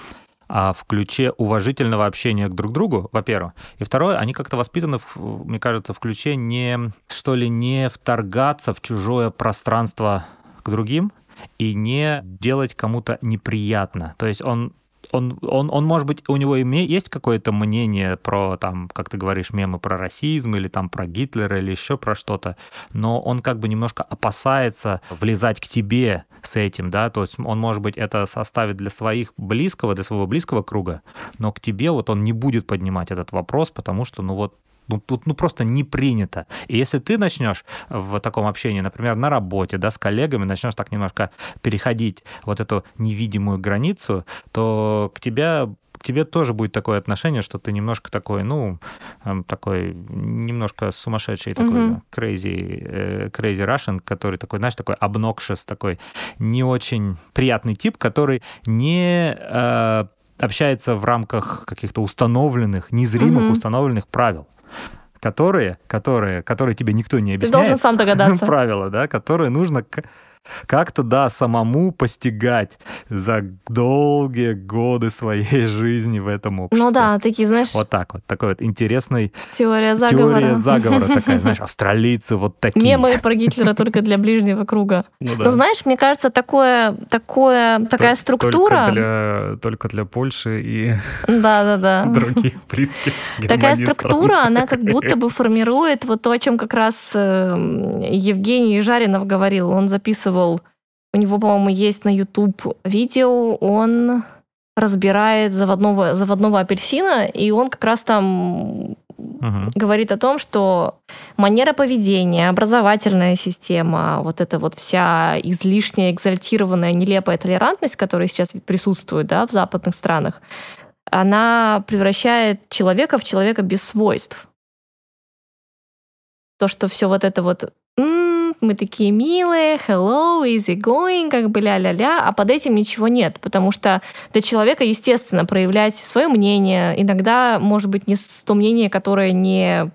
а, в ключе уважительного общения к друг другу, во-первых. И второе, они как-то воспитаны, мне кажется, в ключе не, что ли, не вторгаться в чужое пространство к другим и не делать кому-то неприятно. То есть он он, он, он, может быть, у него есть какое-то мнение про, там, как ты говоришь, мемы про расизм или там про Гитлера или еще про что-то, но он как бы немножко опасается влезать к тебе с этим, да, то есть он, может быть, это составит для своих близкого, для своего близкого круга, но к тебе вот он не будет поднимать этот вопрос, потому что, ну вот, ну, тут ну, просто не принято. И если ты начнешь в таком общении, например, на работе, да, с коллегами, начнешь так немножко переходить вот эту невидимую границу, то к тебе к тебе тоже будет такое отношение, что ты немножко такой, ну, эм, такой немножко сумасшедший, такой mm-hmm. crazy, э, crazy Russian, который такой, знаешь, такой obnoxious, такой не очень приятный тип, который не э, общается в рамках каких-то установленных, незримых mm-hmm. установленных правил которые, которые, которые тебе никто не объясняет. Ты должен сам догадаться. <laughs> Правила, да, которые нужно как-то, да, самому постигать за долгие годы своей <laughs> жизни в этом обществе. Ну да, такие, знаешь... Вот так вот, такой вот интересный... Теория заговора. Теория <laughs> заговора такая, знаешь, австралийцы вот такие. Мемы про Гитлера только для ближнего круга. <laughs> Ну, да. Но знаешь, мне кажется, такое, такое, такая структура... Только для, только для Польши и да, да, да. других близких Такая структура, она как будто бы формирует вот то, о чем как раз эм, Евгений Жаринов говорил. Он записывал записывал, у него, по-моему, есть на YouTube видео, он разбирает заводного, заводного апельсина, и он как раз там угу. говорит о том, что манера поведения, образовательная система, вот эта вот вся излишняя, экзальтированная, нелепая толерантность, которая сейчас присутствует да, в западных странах, она превращает человека в человека без свойств. То, что все вот это вот мы такие милые, hello, easy going, как бы ля-ля-ля, а под этим ничего нет, потому что для человека, естественно, проявлять свое мнение, иногда, может быть, не то мнение, которое не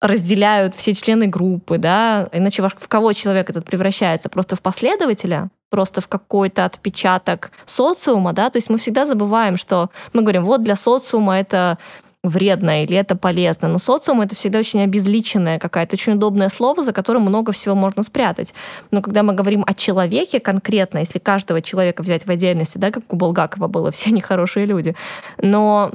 разделяют все члены группы, да, иначе в кого человек этот превращается? Просто в последователя? Просто в какой-то отпечаток социума, да? То есть мы всегда забываем, что мы говорим, вот для социума это вредно или это полезно. Но социум — это всегда очень обезличенное какое-то очень удобное слово, за которым много всего можно спрятать. Но когда мы говорим о человеке конкретно, если каждого человека взять в отдельности, да, как у Булгакова было, <laughs> все они хорошие люди, но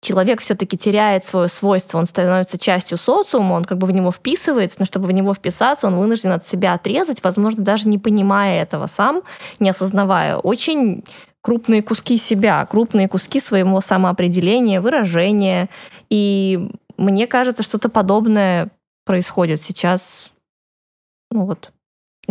человек все-таки теряет свое свойство, он становится частью социума, он как бы в него вписывается, но чтобы в него вписаться, он вынужден от себя отрезать, возможно, даже не понимая этого сам, не осознавая. Очень крупные куски себя, крупные куски своего самоопределения, выражения. И мне кажется, что-то подобное происходит сейчас. Ну вот,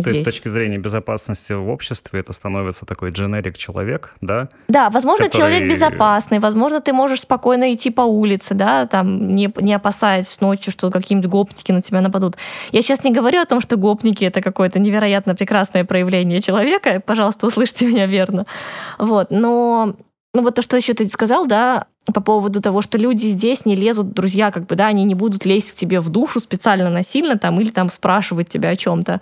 то есть с точки зрения безопасности в обществе это становится такой дженерик человек, да? Да, возможно, который... человек безопасный, возможно, ты можешь спокойно идти по улице, да, там, не, не опасаясь ночью, что какие-нибудь гопники на тебя нападут. Я сейчас не говорю о том, что гопники — это какое-то невероятно прекрасное проявление человека, пожалуйста, услышьте меня верно. Вот, но ну вот то, что еще ты сказал, да, по поводу того, что люди здесь не лезут, друзья, как бы, да, они не будут лезть к тебе в душу специально насильно там или там спрашивать тебя о чем-то.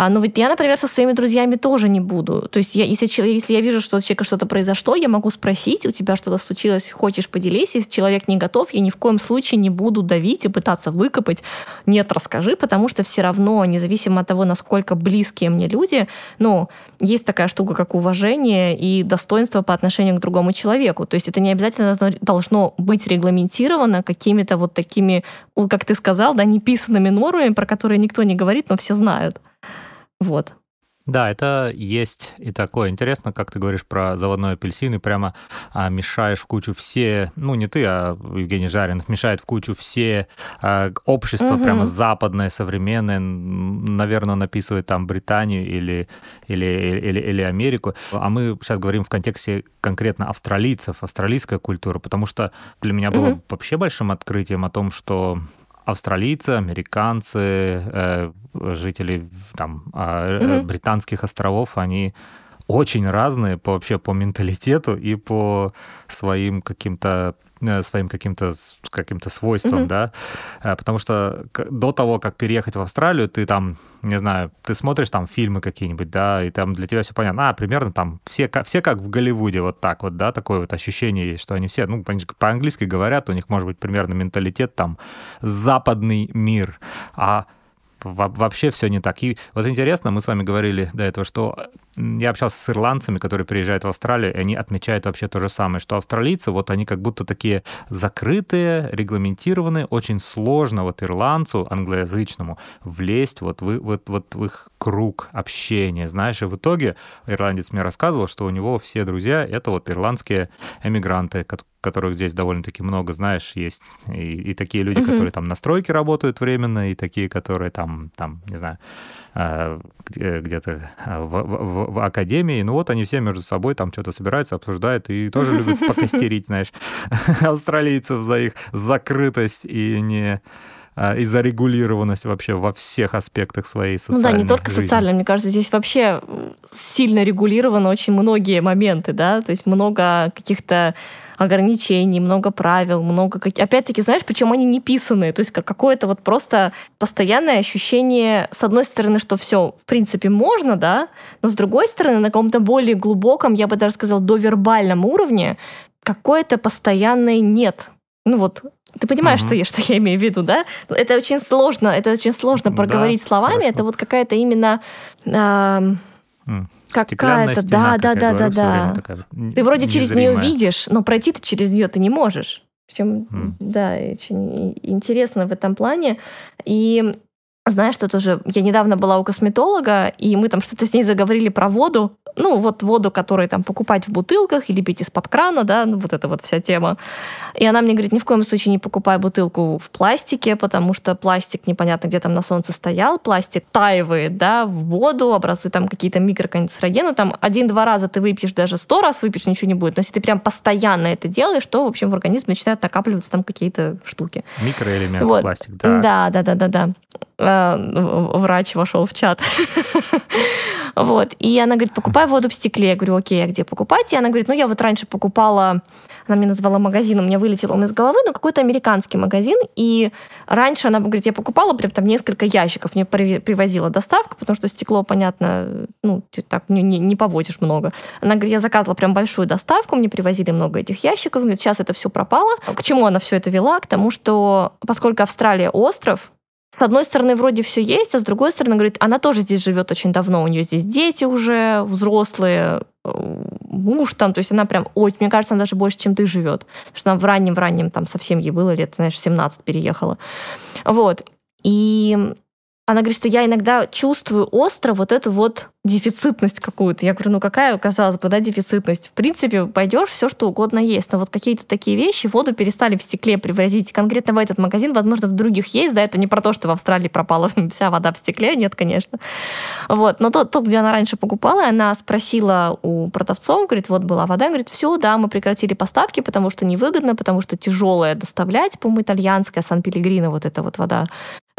А, но ведь я, например, со своими друзьями тоже не буду. То есть я, если, если я вижу, что у человека что-то произошло, я могу спросить, у тебя что-то случилось, хочешь поделись. Если человек не готов, я ни в коем случае не буду давить и пытаться выкопать. Нет, расскажи, потому что все равно, независимо от того, насколько близкие мне люди, ну, есть такая штука, как уважение и достоинство по отношению к другому человеку. То есть это не обязательно должно быть регламентировано какими-то вот такими, как ты сказал, да, неписанными нормами, про которые никто не говорит, но все знают. Вот. Да, это есть и такое. Интересно, как ты говоришь про заводной апельсин, и прямо а, мешаешь в кучу все, ну не ты, а Евгений Жаринов, мешает в кучу все а, общество, угу. прямо западное, современное, наверное, он описывает там Британию или, или, или, или Америку. А мы сейчас говорим в контексте конкретно австралийцев, австралийская культура, потому что для меня было угу. вообще большим открытием о том, что австралийцы, американцы, э, жители там, mm-hmm. британских островов, они очень разные по, вообще по менталитету и по своим каким-то своим каким-то каким-то свойством, mm-hmm. да, э, потому что до того, как переехать в Австралию, ты там, не знаю, ты смотришь там фильмы какие-нибудь, да, и там для тебя все понятно, а, примерно там все, все как в Голливуде, вот так вот, да, такое вот ощущение есть, что они все, ну, по-английски говорят, у них может быть примерно менталитет там западный мир, а вообще все не так. И вот интересно, мы с вами говорили до этого, что я общался с ирландцами, которые приезжают в Австралию, и они отмечают вообще то же самое, что австралийцы, вот они как будто такие закрытые, регламентированные, очень сложно вот ирландцу англоязычному влезть вот в, вот, вот в их круг общения, знаешь, и в итоге ирландец мне рассказывал, что у него все друзья — это вот ирландские эмигранты, которых здесь довольно-таки много, знаешь, есть и, и такие люди, mm-hmm. которые там на стройке работают временно, и такие, которые там, там, не знаю, а, где-то в, в, в академии. Ну вот они все между собой там что-то собираются, обсуждают и тоже любят <laughs> покостерить, знаешь, <laughs> австралийцев за их закрытость и не а, и зарегулированность вообще во всех аспектах своей социальной Ну да, не только жизни. социальной, мне кажется, здесь вообще сильно регулировано очень многие моменты, да, то есть много каких-то ограничений, много правил, много... Опять-таки, знаешь, причем они не писанные, то есть как какое-то вот просто постоянное ощущение, с одной стороны, что все, в принципе, можно, да, но с другой стороны, на каком-то более глубоком, я бы даже сказала, довербальном уровне, какое-то постоянное нет. Ну вот, ты понимаешь, угу. что, я, что я имею в виду, да? Это очень сложно, это очень сложно проговорить да, словами. Хорошо. Это вот какая-то именно... Э, Какая-то, да, да, да, да, да. Ты вроде через нее видишь, но пройти ты через нее ты не можешь. Причем, mm. да, очень интересно в этом плане. И знаешь, что тоже... Я недавно была у косметолога, и мы там что-то с ней заговорили про воду. Ну, вот воду, которую там покупать в бутылках или пить из-под крана, да, ну, вот эта вот вся тема. И она мне говорит, ни в коем случае не покупай бутылку в пластике, потому что пластик непонятно где там на солнце стоял, пластик таивает, да, в воду, образует там какие-то микроканцерогены, там один-два раза ты выпьешь, даже сто раз выпьешь, ничего не будет. Но если ты прям постоянно это делаешь, то, в общем, в организме начинают накапливаться там какие-то штуки. Микроэлементы вот. пластик, да. Да, да, да, да, да. Э, врач вошел в чат. <laughs> Вот. И она говорит, покупай воду в стекле. Я говорю, окей, а где покупать? И она говорит, ну, я вот раньше покупала, она мне назвала магазин, у меня вылетел он из головы, но какой-то американский магазин. И раньше она говорит, я покупала прям там несколько ящиков, мне привозила доставка, потому что стекло, понятно, ну, так не, не, не повозишь много. Она говорит, я заказывала прям большую доставку, мне привозили много этих ящиков. Говорит, сейчас это все пропало. К чему она все это вела? К тому, что поскольку Австралия остров, с одной стороны, вроде все есть, а с другой стороны, говорит, она тоже здесь живет очень давно, у нее здесь дети уже взрослые, э, муж там, то есть она прям, ой, мне кажется, она даже больше, чем ты живет, потому что она в раннем, в раннем, там совсем ей было лет, знаешь, 17 переехала. Вот. И она говорит, что я иногда чувствую остро вот эту вот дефицитность какую-то. Я говорю, ну какая, казалось бы, да, дефицитность? В принципе, пойдешь, все что угодно есть. Но вот какие-то такие вещи, воду перестали в стекле привозить. Конкретно в этот магазин, возможно, в других есть, да, это не про то, что в Австралии пропала <laughs> вся вода в стекле, нет, конечно. Вот. Но тот, тот где она раньше покупала, она спросила у продавцов, говорит, вот была вода, говорит, все, да, мы прекратили поставки, потому что невыгодно, потому что тяжелая доставлять, по-моему, итальянская, Сан-Пелегрино, вот эта вот вода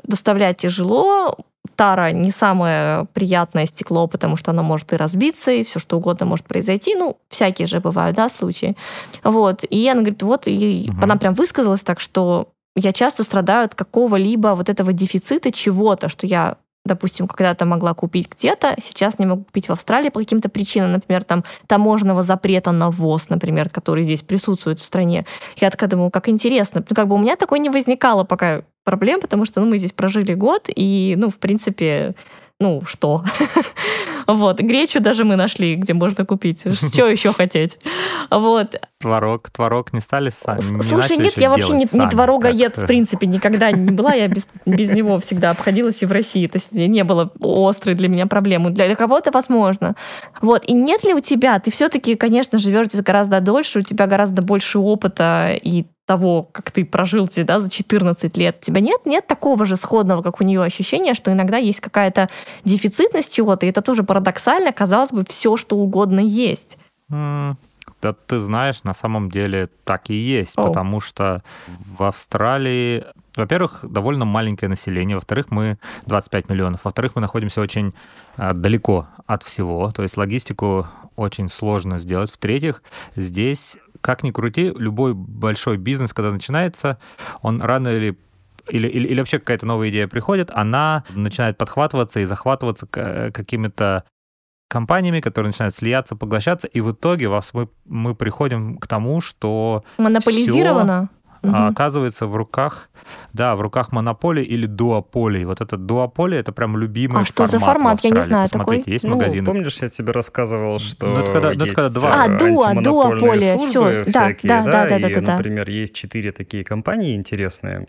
доставлять тяжело. Тара не самое приятное стекло, потому что оно может и разбиться, и все что угодно может произойти. Ну, всякие же бывают, да, случаи. Вот. И она говорит, вот, и угу. она прям высказалась так, что я часто страдаю от какого-либо вот этого дефицита чего-то, что я допустим, когда-то могла купить где-то, сейчас не могу купить в Австралии по каким-то причинам, например, там таможенного запрета на ввоз, например, который здесь присутствует в стране. Я такая думаю, как интересно. Ну, как бы у меня такое не возникало пока проблем, потому что ну, мы здесь прожили год, и, ну, в принципе, ну, что? <laughs> Вот, гречу даже мы нашли, где можно купить. Что еще <laughs> хотеть? Вот. Творог, творог не стали сами? Слушай, нет, я вообще не, не творогоед, в принципе, никогда не была. Я без, без <laughs> него всегда обходилась и в России. То есть не было острой для меня проблемы. Для кого-то возможно. Вот. И нет ли у тебя, ты все-таки, конечно, живешь здесь гораздо дольше, у тебя гораздо больше опыта, и того, как ты прожил да, за 14 лет, у тебя нет, нет такого же сходного, как у нее ощущения, что иногда есть какая-то дефицитность чего-то, и это тоже парадоксально, казалось бы, все, что угодно есть. Mm. Да ты знаешь, на самом деле так и есть, oh. потому что в Австралии, во-первых, довольно маленькое население, во-вторых, мы 25 миллионов, во-вторых, мы находимся очень а, далеко от всего, то есть логистику очень сложно сделать, в-третьих, здесь как ни крути, любой большой бизнес, когда начинается, он рано или или, или, или вообще какая-то новая идея приходит, она начинает подхватываться и захватываться какими-то компаниями, которые начинают слияться, поглощаться, и в итоге вас мы, мы приходим к тому, что... Монополизировано? Угу. а оказывается в руках, да, в руках монополии или дуополии. Вот этот дуополия это прям любимый А что за формат? Я не знаю Посмотрите, такой. Есть ну, магазины. Помнишь, я тебе рассказывал, что ну, это когда, ну, это когда два. А, дуо, дуополия, все. Всякие, да, да, да, да, и, да, да. например, есть четыре такие компании интересные.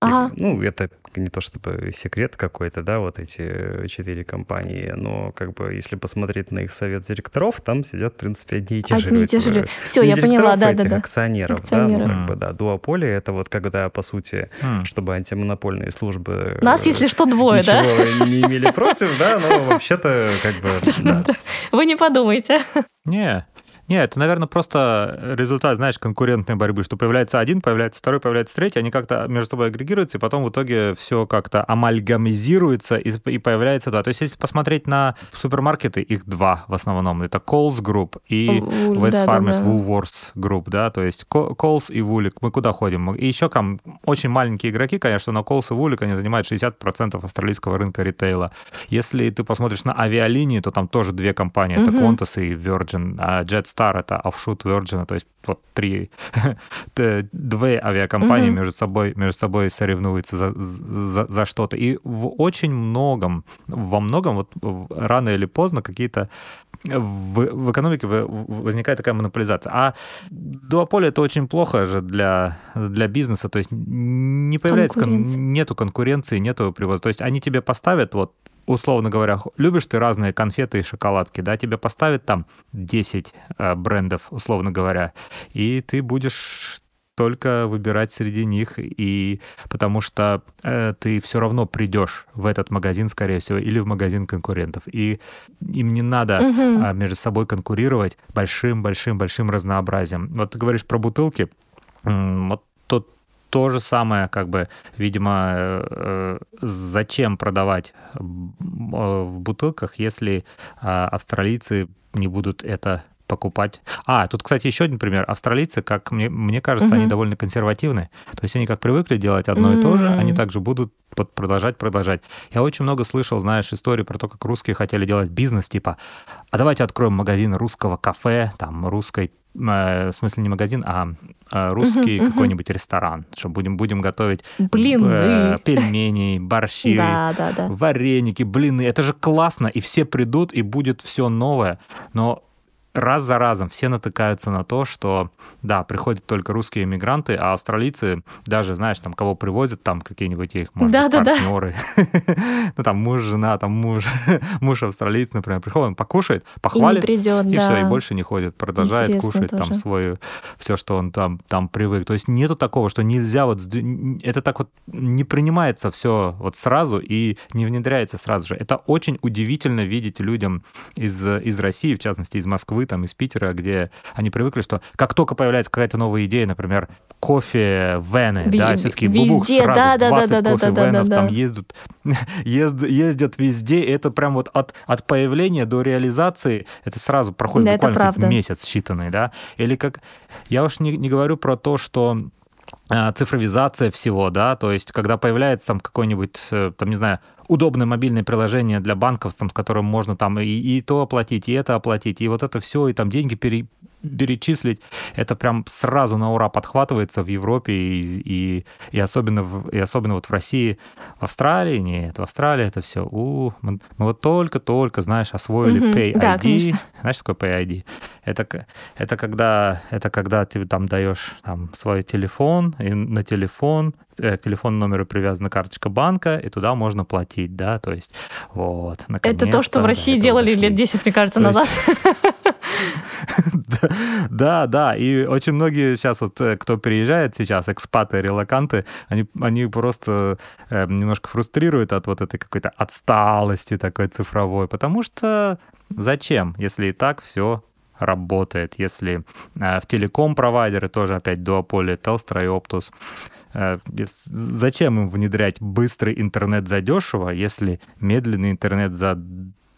Ага. Ну, это не то чтобы секрет какой-то, да, вот эти четыре компании, но как бы если посмотреть на их совет директоров, там сидят, в принципе, одни и те же Одни и те же люди. Все, я поняла, да, да, да. акционеров, акционеров. да, ну, как бы, да, дуополе это вот когда, по сути, mm. чтобы антимонопольные службы... Нас, если что, двое, да? не имели против, да, но вообще-то как бы... <laughs> Вы не подумайте. Не, нет, это, наверное, просто результат, знаешь, конкурентной борьбы, что появляется один, появляется второй, появляется третий, они как-то между собой агрегируются, и потом в итоге все как-то амальгамизируется и, и появляется два. То есть если посмотреть на супермаркеты, их два в основном. Это Coles Group и West да, Farmers да, да. Woolworths Group, да, то есть Coles и Вулик. Мы куда ходим? И еще там очень маленькие игроки, конечно, но Coles и Вулик, они занимают 60% австралийского рынка ритейла. Если ты посмотришь на авиалинии, то там тоже две компании, это Qantas и Virgin, а Jetstar Star это офшут Virgin, то есть вот три, <laughs> две авиакомпании mm-hmm. между собой между собой соревнуются за, за, за что-то. И в очень многом, во многом, вот рано или поздно какие-то в, в экономике возникает такая монополизация. А дуополе это очень плохо же для, для бизнеса, то есть не появляется, кон, нету конкуренции, нету привоза. То есть они тебе поставят вот условно говоря, любишь ты разные конфеты и шоколадки, да, тебе поставят там 10 э, брендов, условно говоря, и ты будешь только выбирать среди них, и потому что э, ты все равно придешь в этот магазин, скорее всего, или в магазин конкурентов. И им не надо угу. э, между собой конкурировать большим-большим-большим разнообразием. Вот ты говоришь про бутылки, вот тот то же самое, как бы, видимо, э, зачем продавать в бутылках, если а, австралийцы не будут это покупать. А, тут, кстати, еще один пример. Австралийцы, как мне, мне кажется, угу. они довольно консервативны. То есть они как привыкли делать одно и то же, они также будут продолжать, продолжать. Я очень много слышал, знаешь, истории про то, как русские хотели делать бизнес, типа, а давайте откроем магазин русского кафе, там, русской Э, в смысле не магазин, а, а русский uh-huh, какой-нибудь uh-huh. ресторан, что будем будем готовить блины, э, пельмени, борщи, да, да, да. вареники, блины. Это же классно, и все придут и будет все новое. Но раз за разом все натыкаются на то, что, да, приходят только русские иммигранты, а австралийцы, даже, знаешь, там, кого привозят, там, какие-нибудь их, может да, быть, да, партнеры, <laughs> ну, там, муж, жена, там, муж, <laughs> муж австралиец, например, приходит, он покушает, похвалит, и, все, и больше не ходит, продолжает кушать там свою, все, что он там, там привык. То есть нету такого, что нельзя вот, это так вот не принимается все вот сразу и не внедряется сразу же. Это очень удивительно видеть людям из, из России, в частности, из Москвы, Москвы, там, из Питера, где они привыкли, что как только появляется какая-то новая идея, например, кофе вены, да, все-таки бубух, сразу да, 20 да, да, кофе да, венов да, да, там ездят, <laughs> ездят, ездят везде, это прям вот от, от появления до реализации, это сразу проходит да, буквально месяц считанный, да, или как, я уж не, не говорю про то, что а, цифровизация всего, да, то есть когда появляется там какой-нибудь, э, там, не знаю, удобное мобильное приложение для банков, там, с которым можно там и, и то оплатить, и это оплатить, и вот это все, и там деньги пере, перечислить, это прям сразу на ура подхватывается в Европе и, и, и, особенно, в, и особенно вот в России. В Австралии нет, в Австралии это все, у, мы, мы вот только-только, знаешь, освоили mm-hmm. Pay ID. Да, конечно. Знаешь, что такое Pay ID? Это, это, когда, это когда ты там даешь там, свой телефон, и на телефон э, к телефонному номеру привязана карточка банка, и туда можно платить, да, то есть вот. Это то, что в России делали лет 10, мне кажется, то назад. <laughs> <laughs> Да, да, и очень многие сейчас вот, э, кто приезжает сейчас, экспаты, релаканты, они, они просто э, немножко фрустрируют от вот этой какой-то отсталости такой цифровой, потому что зачем, если и так все работает, если э, в телеком-провайдеры тоже опять дуополе, Telstra и Optus, э, Зачем им внедрять быстрый интернет задешево, если медленный интернет за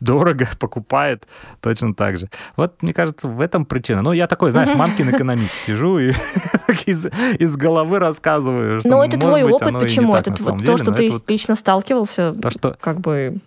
дорого <laughs> покупает точно так же. Вот, мне кажется, в этом причина. Ну, я такой, знаешь, мамкин экономист сижу и <laughs> из, из головы рассказываю. Что, Но это твой быть, опыт, почему? Это то, деле, что ты вот лично сталкивался, то, что... как бы...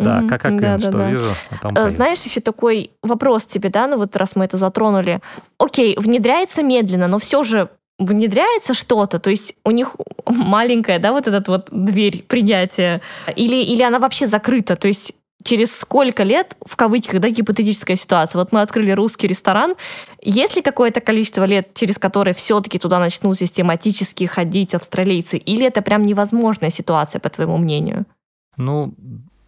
Да, mm-hmm. как, как да, что да. вижу. А Знаешь, еще такой вопрос тебе, да, ну вот раз мы это затронули. Окей, внедряется медленно, но все же внедряется что-то, то есть у них маленькая, да, вот эта вот дверь принятия, или, или она вообще закрыта, то есть через сколько лет, в кавычках, да, гипотетическая ситуация, вот мы открыли русский ресторан, есть ли какое-то количество лет, через которое все-таки туда начнут систематически ходить австралийцы, или это прям невозможная ситуация, по твоему мнению? Ну,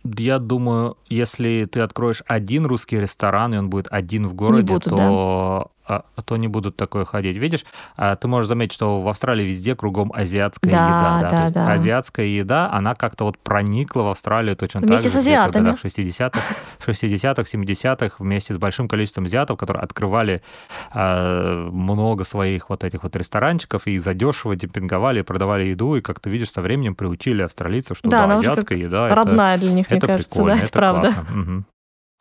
я думаю, если ты откроешь один русский ресторан, и он будет один в городе, буду, то а, а то не будут такое ходить. Видишь, а, ты можешь заметить, что в Австралии везде кругом азиатская да, еда. Да, да, да. Азиатская еда, она как-то вот проникла в Австралию точно вместе так же. Вместе с азиатами. В 60-х, 60-х, 70-х вместе с большим количеством азиатов, которые открывали э, много своих вот этих вот ресторанчиков и задешево демпинговали, продавали еду, и как ты видишь, со временем приучили австралийцев, что да, да азиатская еда... Родная это, для них, это мне кажется, прикольно, да, это, правда. Угу.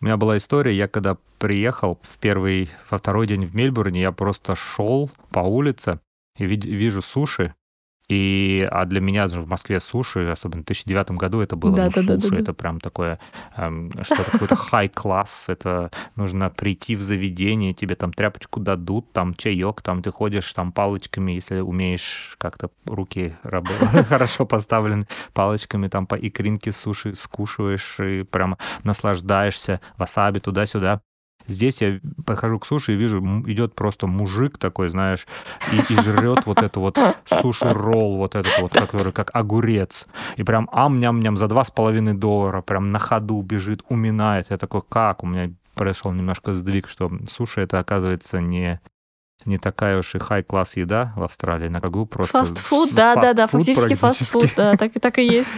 У меня была история, я когда приехал в первый, во второй день в Мельбурне, я просто шел по улице и вижу суши, и, а для меня в Москве суши, особенно в 2009 году, это было да, ну, да, суши, да, да, это прям такое, эм, что-то какой-то хай-класс, это нужно прийти в заведение, тебе там тряпочку дадут, там чаек, там ты ходишь там палочками, если умеешь как-то руки <laughs> хорошо поставлены палочками, там по икринке суши скушиваешь и прям наслаждаешься, васаби туда-сюда. Здесь я подхожу к суши и вижу, идет просто мужик такой, знаешь, и, и жрет вот это вот суши-ролл, вот этот вот, который как огурец. И прям ам-ням-ням за два с половиной доллара прям на ходу бежит, уминает. Я такой, как? У меня произошел немножко сдвиг, что суши это, оказывается, не не такая уж и хай-класс еда в Австралии, на какую просто... Фастфуд, да-да-да, фактически фастфуд, да, так, так и есть.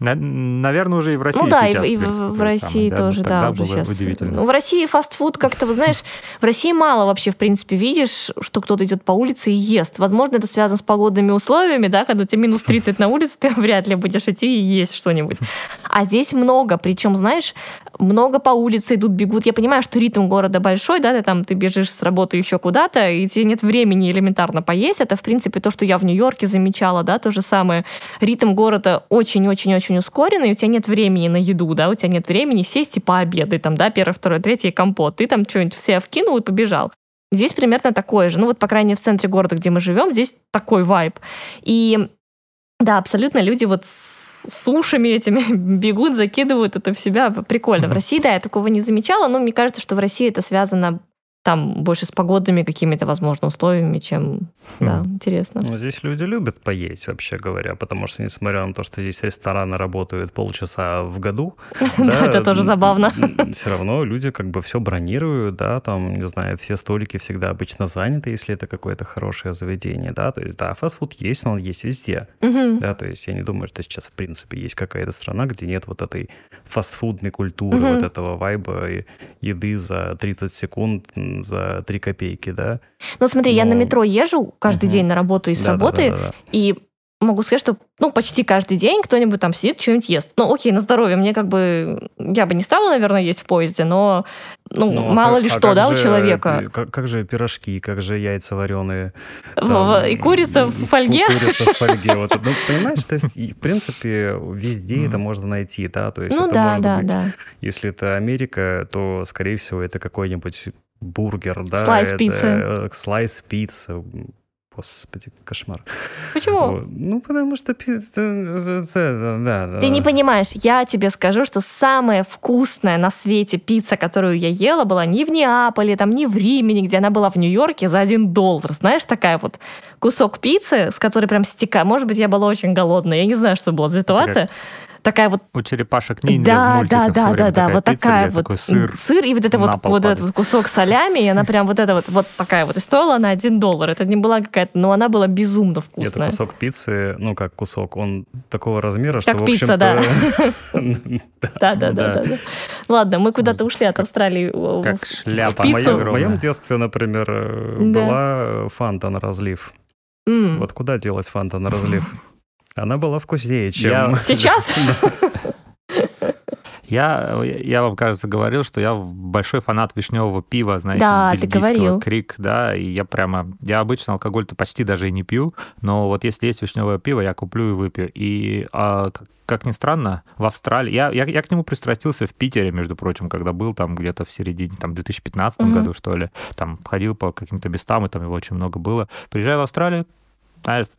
Наверное, уже и в России Ну да, сейчас, и, в, в России самое, тоже, да, да уже сейчас. Удивительно. Ну, в России фастфуд как-то, вы знаешь, в России мало вообще, в принципе, видишь, что кто-то идет по улице и ест. Возможно, это связано с погодными условиями, да, когда у тебя минус 30 на улице, ты <laughs> вряд ли будешь идти и есть что-нибудь. А здесь много, причем, знаешь, много по улице идут, бегут. Я понимаю, что ритм города большой, да, ты там ты бежишь с работы еще куда-то, и тебе нет времени элементарно поесть. Это, в принципе, то, что я в Нью-Йорке замечала, да, то же самое. Ритм города очень-очень-очень ускоренный, у тебя нет времени на еду, да, у тебя нет времени сесть и пообедать, там, да, первый, второй, третий компот. Ты там что-нибудь все вкинул и побежал. Здесь примерно такое же. Ну вот, по крайней мере, в центре города, где мы живем, здесь такой вайб. И да, абсолютно люди вот сушами этими <laughs> бегут, закидывают это в себя. Прикольно. В России, да, я такого не замечала, но мне кажется, что в России это связано там больше с погодными какими-то, возможно, условиями, чем... Да, хм. интересно. Ну, здесь люди любят поесть, вообще говоря, потому что, несмотря на то, что здесь рестораны работают полчаса в году... <laughs> Да, это тоже забавно. Все равно люди как бы все бронируют, да, там, не знаю, все столики всегда обычно заняты, если это какое-то хорошее заведение, да, то есть, да, фастфуд есть, но он есть везде, да, то есть я не думаю, что сейчас, в принципе, есть какая-то страна, где нет вот этой фастфудной культуры, вот этого вайба еды за 30 секунд за 3 копейки, да. Ну смотри, Но... я на метро езжу каждый угу. день на работу и с да, работы, да, да, да, да. и могу сказать, что ну, почти каждый день кто-нибудь там сидит, что-нибудь ест. Ну, окей, на здоровье. Мне как бы... Я бы не стала, наверное, есть в поезде, но ну, ну а мало как, ли а что, да, же, у человека. Как, как же пирожки, как же яйца вареные. Там, и курица в фольге. Курица в фольге. Вот, ну, понимаешь, то есть, в принципе, везде это можно найти, да, то есть ну, это да, может да, быть, да. если это Америка, то, скорее всего, это какой-нибудь бургер, да. Slice пиццы. Э, slice пицца. Господи, кошмар. Почему? Ну, потому что пицца... Да, да. Ты не понимаешь, я тебе скажу, что самая вкусная на свете пицца, которую я ела, была не в Неаполе, там, не в Риме, нигде. Она была в Нью-Йорке за один доллар. Знаешь, такая вот кусок пиццы, с которой прям стека. Может быть, я была очень голодная. Я не знаю, что была за ситуация такая вот... У черепашек ниндзя Да, да, да, да, да, вот такая вот сыр, сыр, и вот это вот, вот этот вот кусок солями, и она прям вот это вот, вот такая вот, и стоила она один доллар. Это не была какая-то, но она была безумно вкусная. Это кусок пиццы, ну как кусок, он такого размера, что, как пицца, <laughs> да. Да, да, да, да. Ладно, мы куда-то ушли от Австралии Как шляпа. В моем детстве, например, э, была фанта на разлив. Вот куда делась фанта на разлив? Она была вкуснее, чем... Я... Сейчас? <laughs> Я, я вам, кажется, говорил, что я большой фанат вишневого пива, знаете, да, ты говорил. крик, да, и я прямо, я обычно алкоголь-то почти даже и не пью, но вот если есть вишневое пиво, я куплю и выпью. И а, как ни странно, в Австралии, я, я, я к нему пристрастился в Питере, между прочим, когда был там где-то в середине, там, 2015 mm-hmm. году, что ли, там ходил по каким-то местам, и там его очень много было. Приезжаю в Австралию,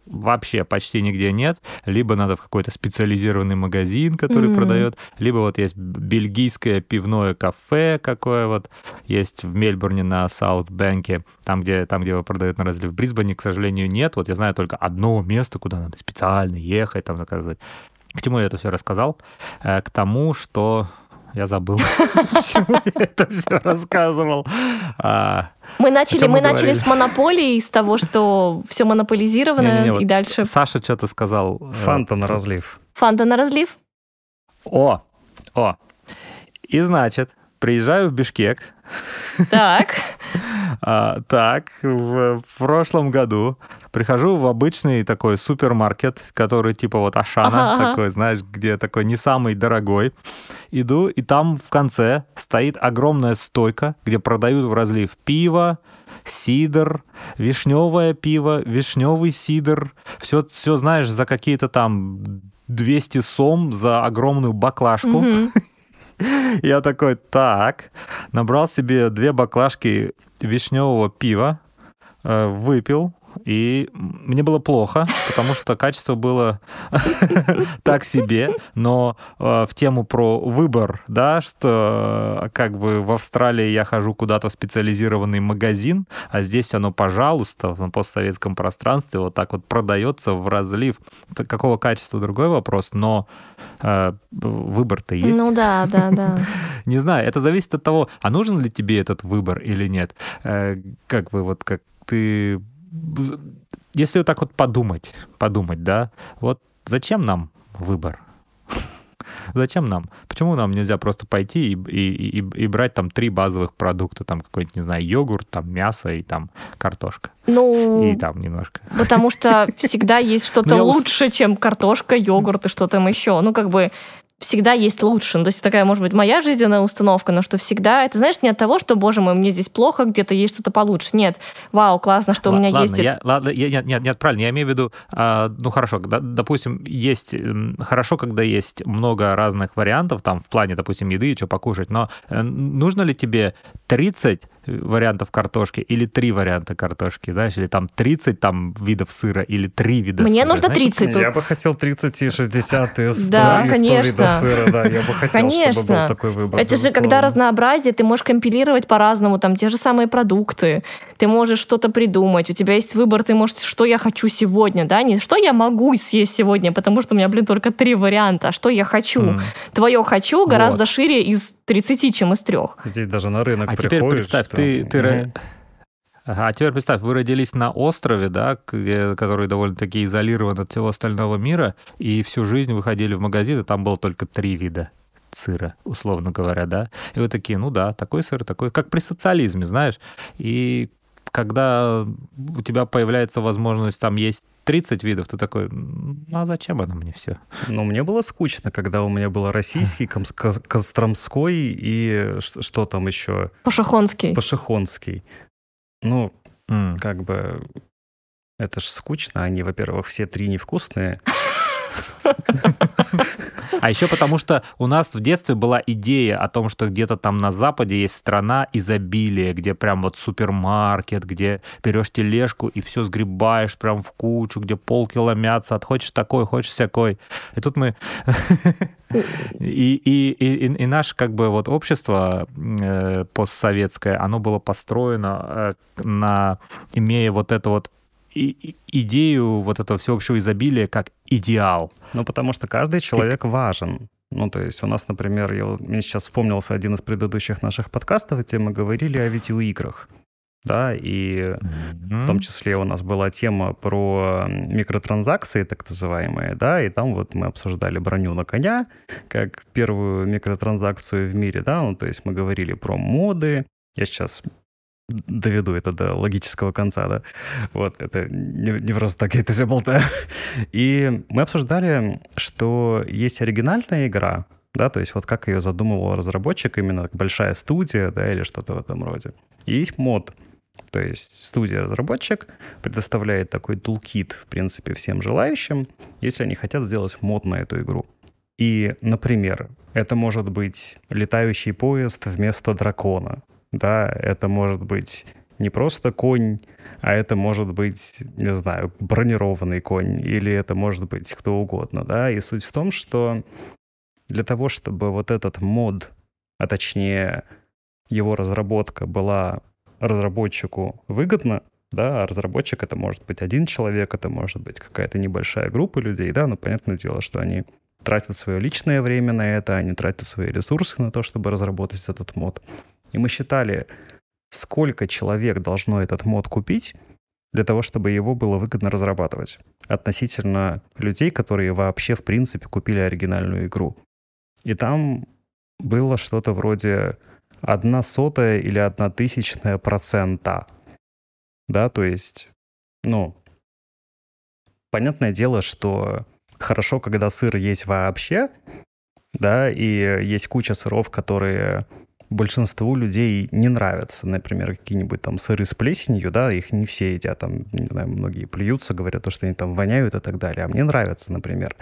вообще почти нигде нет. Либо надо в какой-то специализированный магазин, который mm-hmm. продает, либо вот есть бельгийское пивное кафе какое вот есть в Мельбурне на Саут-Бэнке, там где, там, где его продают на разлив. В Брисбене, к сожалению, нет. Вот я знаю только одно место, куда надо специально ехать, там заказывать. К чему я это все рассказал? Э, к тому, что я забыл, <laughs> почему я это все рассказывал. Мы начали, мы начали с монополии, с того, что все монополизировано, и дальше... Саша что-то сказал. Э, Фанта на разлив. Фанта на разлив? О, о. И значит, приезжаю в Бишкек. Так. А, так, в, в прошлом году прихожу в обычный такой супермаркет, который типа вот Ашана, ага, такой, знаешь, где такой не самый дорогой. Иду, и там в конце стоит огромная стойка, где продают в разлив пиво, сидр, вишневое пиво, вишневый сидр. Все, все знаешь, за какие-то там 200 сом за огромную баклажку. <laughs> Я такой, так, набрал себе две баклажки вишневого пива, э, выпил, и мне было плохо, потому что качество было <laughs> так себе, но э, в тему про выбор, да, что э, как бы в Австралии я хожу куда-то в специализированный магазин, а здесь оно, пожалуйста, на постсоветском пространстве вот так вот продается в разлив. Какого качества другой вопрос, но э, выбор-то есть. Ну да, да, да. <laughs> Не знаю, это зависит от того, а нужен ли тебе этот выбор или нет. Как бы вот как ты если вот так вот подумать, подумать, да, вот зачем нам выбор? <laughs> Зачем нам? Почему нам нельзя просто пойти и, и, и, и брать там три базовых продукта, там какой-нибудь, не знаю, йогурт, там мясо и там картошка? Ну, и там немножко. Потому что всегда есть <laughs> что-то ну, лучше, чем картошка, йогурт и что там еще. Ну, как бы всегда есть лучше. Ну, то есть такая, может быть, моя жизненная установка, но что всегда, это, знаешь, не от того, что, боже мой, мне здесь плохо, где-то есть что-то получше. Нет, вау, классно, что Л- у меня ладно, есть... Я, ладно, я, нет, нет, нет, правильно, я имею в виду, а, ну, хорошо, да, допустим, есть, хорошо, когда есть много разных вариантов, там, в плане, допустим, еды, что покушать, но э, нужно ли тебе 30 вариантов картошки или три варианта картошки, знаешь, или там 30 там видов сыра или три вида Мне сыра. нужно знаешь, 30. Я бы хотел 30 и 60 и 100, да, и 100 конечно. видов сыра, да, я бы хотел, конечно. чтобы был такой выбор. Это же когда разнообразие, ты можешь компилировать по-разному, там те же самые продукты, ты можешь что-то придумать, у тебя есть выбор, ты можешь, что я хочу сегодня, да, не что я могу съесть сегодня, потому что у меня, блин, только три варианта, а что я хочу. Mm. Твое хочу гораздо вот. шире из 30, чем из трех. Здесь даже на рынок а теперь представь. Ты, ты, угу. Ага, а теперь представь, вы родились на острове, да, который довольно-таки изолирован от всего остального мира, и всю жизнь вы ходили в магазин, и там было только три вида сыра, условно говоря, да. И вы такие, ну да, такой сыр, такой, как при социализме, знаешь. И когда у тебя появляется возможность там есть 30 видов, ты такой, ну а зачем оно мне все? Ну, мне было скучно, когда у меня был российский, <laughs> Костромской и что, что там еще? Пашихонский. Пашихонский. Ну, mm. как бы, это ж скучно, они, во-первых, все три невкусные. <laughs> А еще потому, что у нас в детстве была идея о том, что где-то там на Западе есть страна изобилия, где прям вот супермаркет, где берешь тележку и все сгребаешь прям в кучу, где полки ломятся, от хочешь такой, хочешь всякой. И тут мы... <laughs> И, и, и, и наше как бы вот общество э, постсоветское, оно было построено э, на, имея вот это вот и, идею вот этого всеобщего изобилия как идеал. Ну, потому что каждый человек и... важен. Ну, то есть у нас, например, я, мне сейчас вспомнился один из предыдущих наших подкастов, где мы говорили о видеоиграх. Да, и mm-hmm. в том числе у нас была тема про микротранзакции, так называемые, да, и там вот мы обсуждали броню на коня, как первую микротранзакцию в мире, да, ну, то есть мы говорили про моды, я сейчас доведу это до логического конца, да. Вот, это не, не просто так я это все болтаю. <laughs> И мы обсуждали, что есть оригинальная игра, да, то есть вот как ее задумывал разработчик, именно большая студия, да, или что-то в этом роде. И есть мод, то есть студия-разработчик предоставляет такой тулкит, в принципе, всем желающим, если они хотят сделать мод на эту игру. И, например, это может быть летающий поезд вместо дракона, да, это может быть не просто конь, а это может быть, не знаю, бронированный конь, или это может быть кто угодно, да. И суть в том, что для того, чтобы вот этот мод, а точнее его разработка была разработчику выгодна, да, а разработчик это может быть один человек, это может быть какая-то небольшая группа людей, да, но понятное дело, что они тратят свое личное время на это, они тратят свои ресурсы на то, чтобы разработать этот мод. И мы считали, сколько человек должно этот мод купить для того, чтобы его было выгодно разрабатывать относительно людей, которые вообще, в принципе, купили оригинальную игру. И там было что-то вроде одна сотая или одна тысячная процента. Да, то есть, ну, понятное дело, что хорошо, когда сыр есть вообще, да, и есть куча сыров, которые большинству людей не нравятся. Например, какие-нибудь там сыры с плесенью, да, их не все едят, там, не знаю, многие плюются, говорят, что они там воняют и так далее. А мне нравится, например.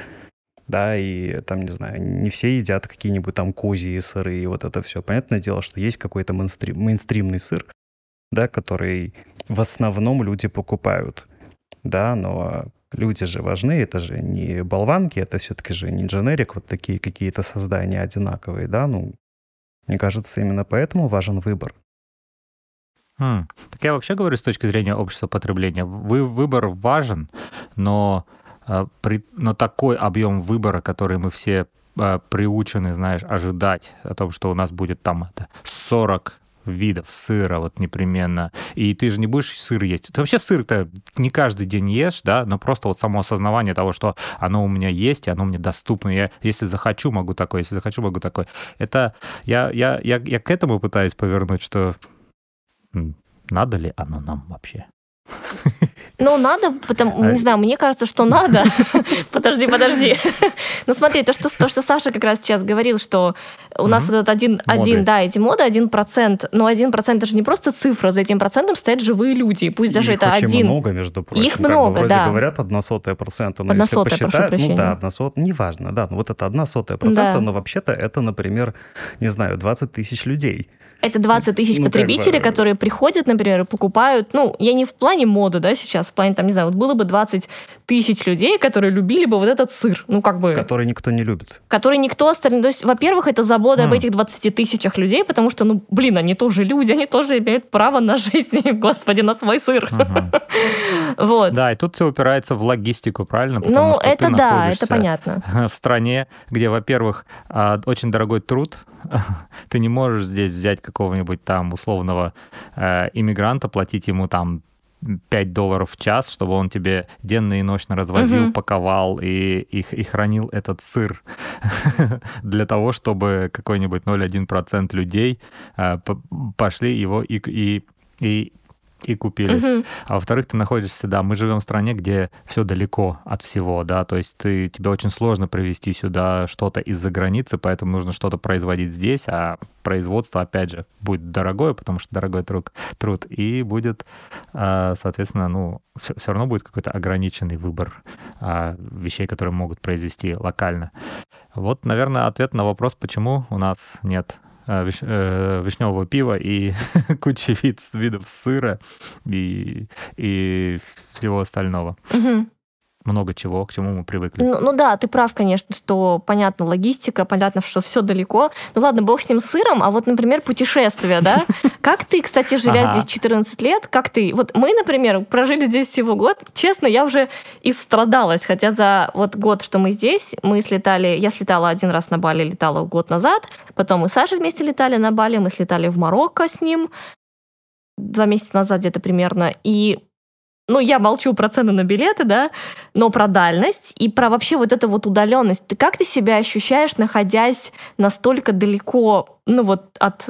Да, и там, не знаю, не все едят какие-нибудь там козьи сыры и вот это все. Понятное дело, что есть какой-то мейнстрим, мейнстримный сыр, да, который в основном люди покупают. Да, но люди же важны, это же не болванки, это все-таки же не дженерик, вот такие какие-то создания одинаковые, да, ну, мне кажется, именно поэтому важен выбор. Хм. Так я вообще говорю с точки зрения общества потребления. Вы, выбор важен, но, э, при, но такой объем выбора, который мы все э, приучены, знаешь, ожидать о том, что у нас будет там это 40 видов сыра вот непременно. И ты же не будешь сыр есть. Ты вообще сыр-то не каждый день ешь, да, но просто вот само осознавание того, что оно у меня есть, и оно мне доступно. Я, если захочу, могу такое, если захочу, могу такое. Это я, я, я, я к этому пытаюсь повернуть, что надо ли оно нам вообще? <laughs> Ну, надо, потому, а... не знаю, мне кажется, что надо. <laughs> подожди, подожди. <laughs> ну, смотри, то что, то, что Саша как раз сейчас говорил, что у нас этот один, один, да, эти моды, один процент, но один процент это же не просто цифра, за этим процентом стоят живые люди, пусть даже это один. много, между прочим. Их много, да. говорят одна сотая процента, но если посчитать, ну да, одна сотая, неважно, да, ну вот это одна сотая процента, но вообще-то это, например, не знаю, 20 тысяч людей. Это 20 тысяч ну, потребителей, как бы... которые приходят, например, и покупают, ну, я не в плане моды, да, сейчас, в плане, там, не знаю, вот было бы 20 тысяч людей, которые любили бы вот этот сыр, ну, как бы... Который никто не любит. Который никто остальной... То есть, во-первых, это забота mm. об этих 20 тысячах людей, потому что, ну, блин, они тоже люди, они тоже имеют право на жизнь, <laughs> господи, на свой сыр. <laughs> вот. Да, и тут все упирается в логистику, правильно? Потому ну, это да, это понятно. <laughs> В стране, где, во-первых, а, очень дорогой труд, ты не можешь здесь взять какого-нибудь там условного э, иммигранта, платить ему там 5 долларов в час, чтобы он тебе денно и ночно развозил, угу. паковал и, и, и хранил этот сыр <laughs> для того, чтобы какой-нибудь 0,1% людей э, пошли его и, и, и и купили. Угу. А во-вторых, ты находишься, да, мы живем в стране, где все далеко от всего, да, то есть ты, тебе очень сложно привезти сюда что-то из-за границы, поэтому нужно что-то производить здесь, а производство, опять же, будет дорогое, потому что дорогой труд, труд и будет, а, соответственно, ну, все, все равно будет какой-то ограниченный выбор а, вещей, которые могут произвести локально. Вот, наверное, ответ на вопрос, почему у нас нет виш, э, вишневого пива и <laughs> куча вид, видов сыра и, и всего остального. Угу много чего, к чему мы привыкли. Ну, ну да, ты прав, конечно, что понятно логистика, понятно, что все далеко. Ну ладно, бог с ним сыром, а вот, например, путешествия, да? <laughs> Как ты, кстати, живя ага. здесь 14 лет, как ты... Вот мы, например, прожили здесь всего год. Честно, я уже истрадалась, хотя за вот год, что мы здесь, мы слетали... Я слетала один раз на Бали, летала год назад, потом мы с Сашей вместе летали на Бали, мы слетали в Марокко с ним два месяца назад где-то примерно, и ну, я молчу про цены на билеты, да, но про дальность и про вообще вот эту вот удаленность. Ты как ты себя ощущаешь, находясь настолько далеко, ну вот от...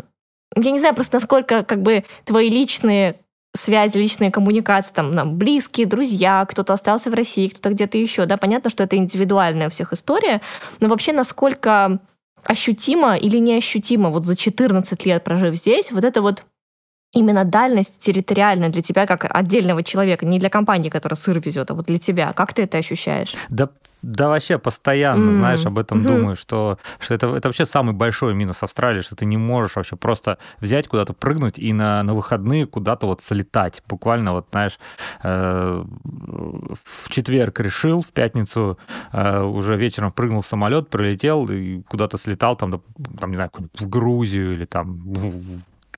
Я не знаю просто, насколько как бы твои личные связи, личные коммуникации, там, нам близкие, друзья, кто-то остался в России, кто-то где-то еще, да, понятно, что это индивидуальная у всех история, но вообще насколько ощутимо или неощутимо вот за 14 лет прожив здесь, вот это вот именно дальность территориальная для тебя как отдельного человека, не для компании, которая сыр везет, а вот для тебя. Как ты это ощущаешь? Да да вообще постоянно, mm-hmm. знаешь, об этом mm-hmm. думаю, что, что это, это вообще самый большой минус Австралии, что ты не можешь вообще просто взять куда-то прыгнуть и на, на выходные куда-то вот слетать. Буквально вот, знаешь, э, в четверг решил, в пятницу э, уже вечером прыгнул в самолет, прилетел и куда-то слетал, там, там не знаю, в Грузию или там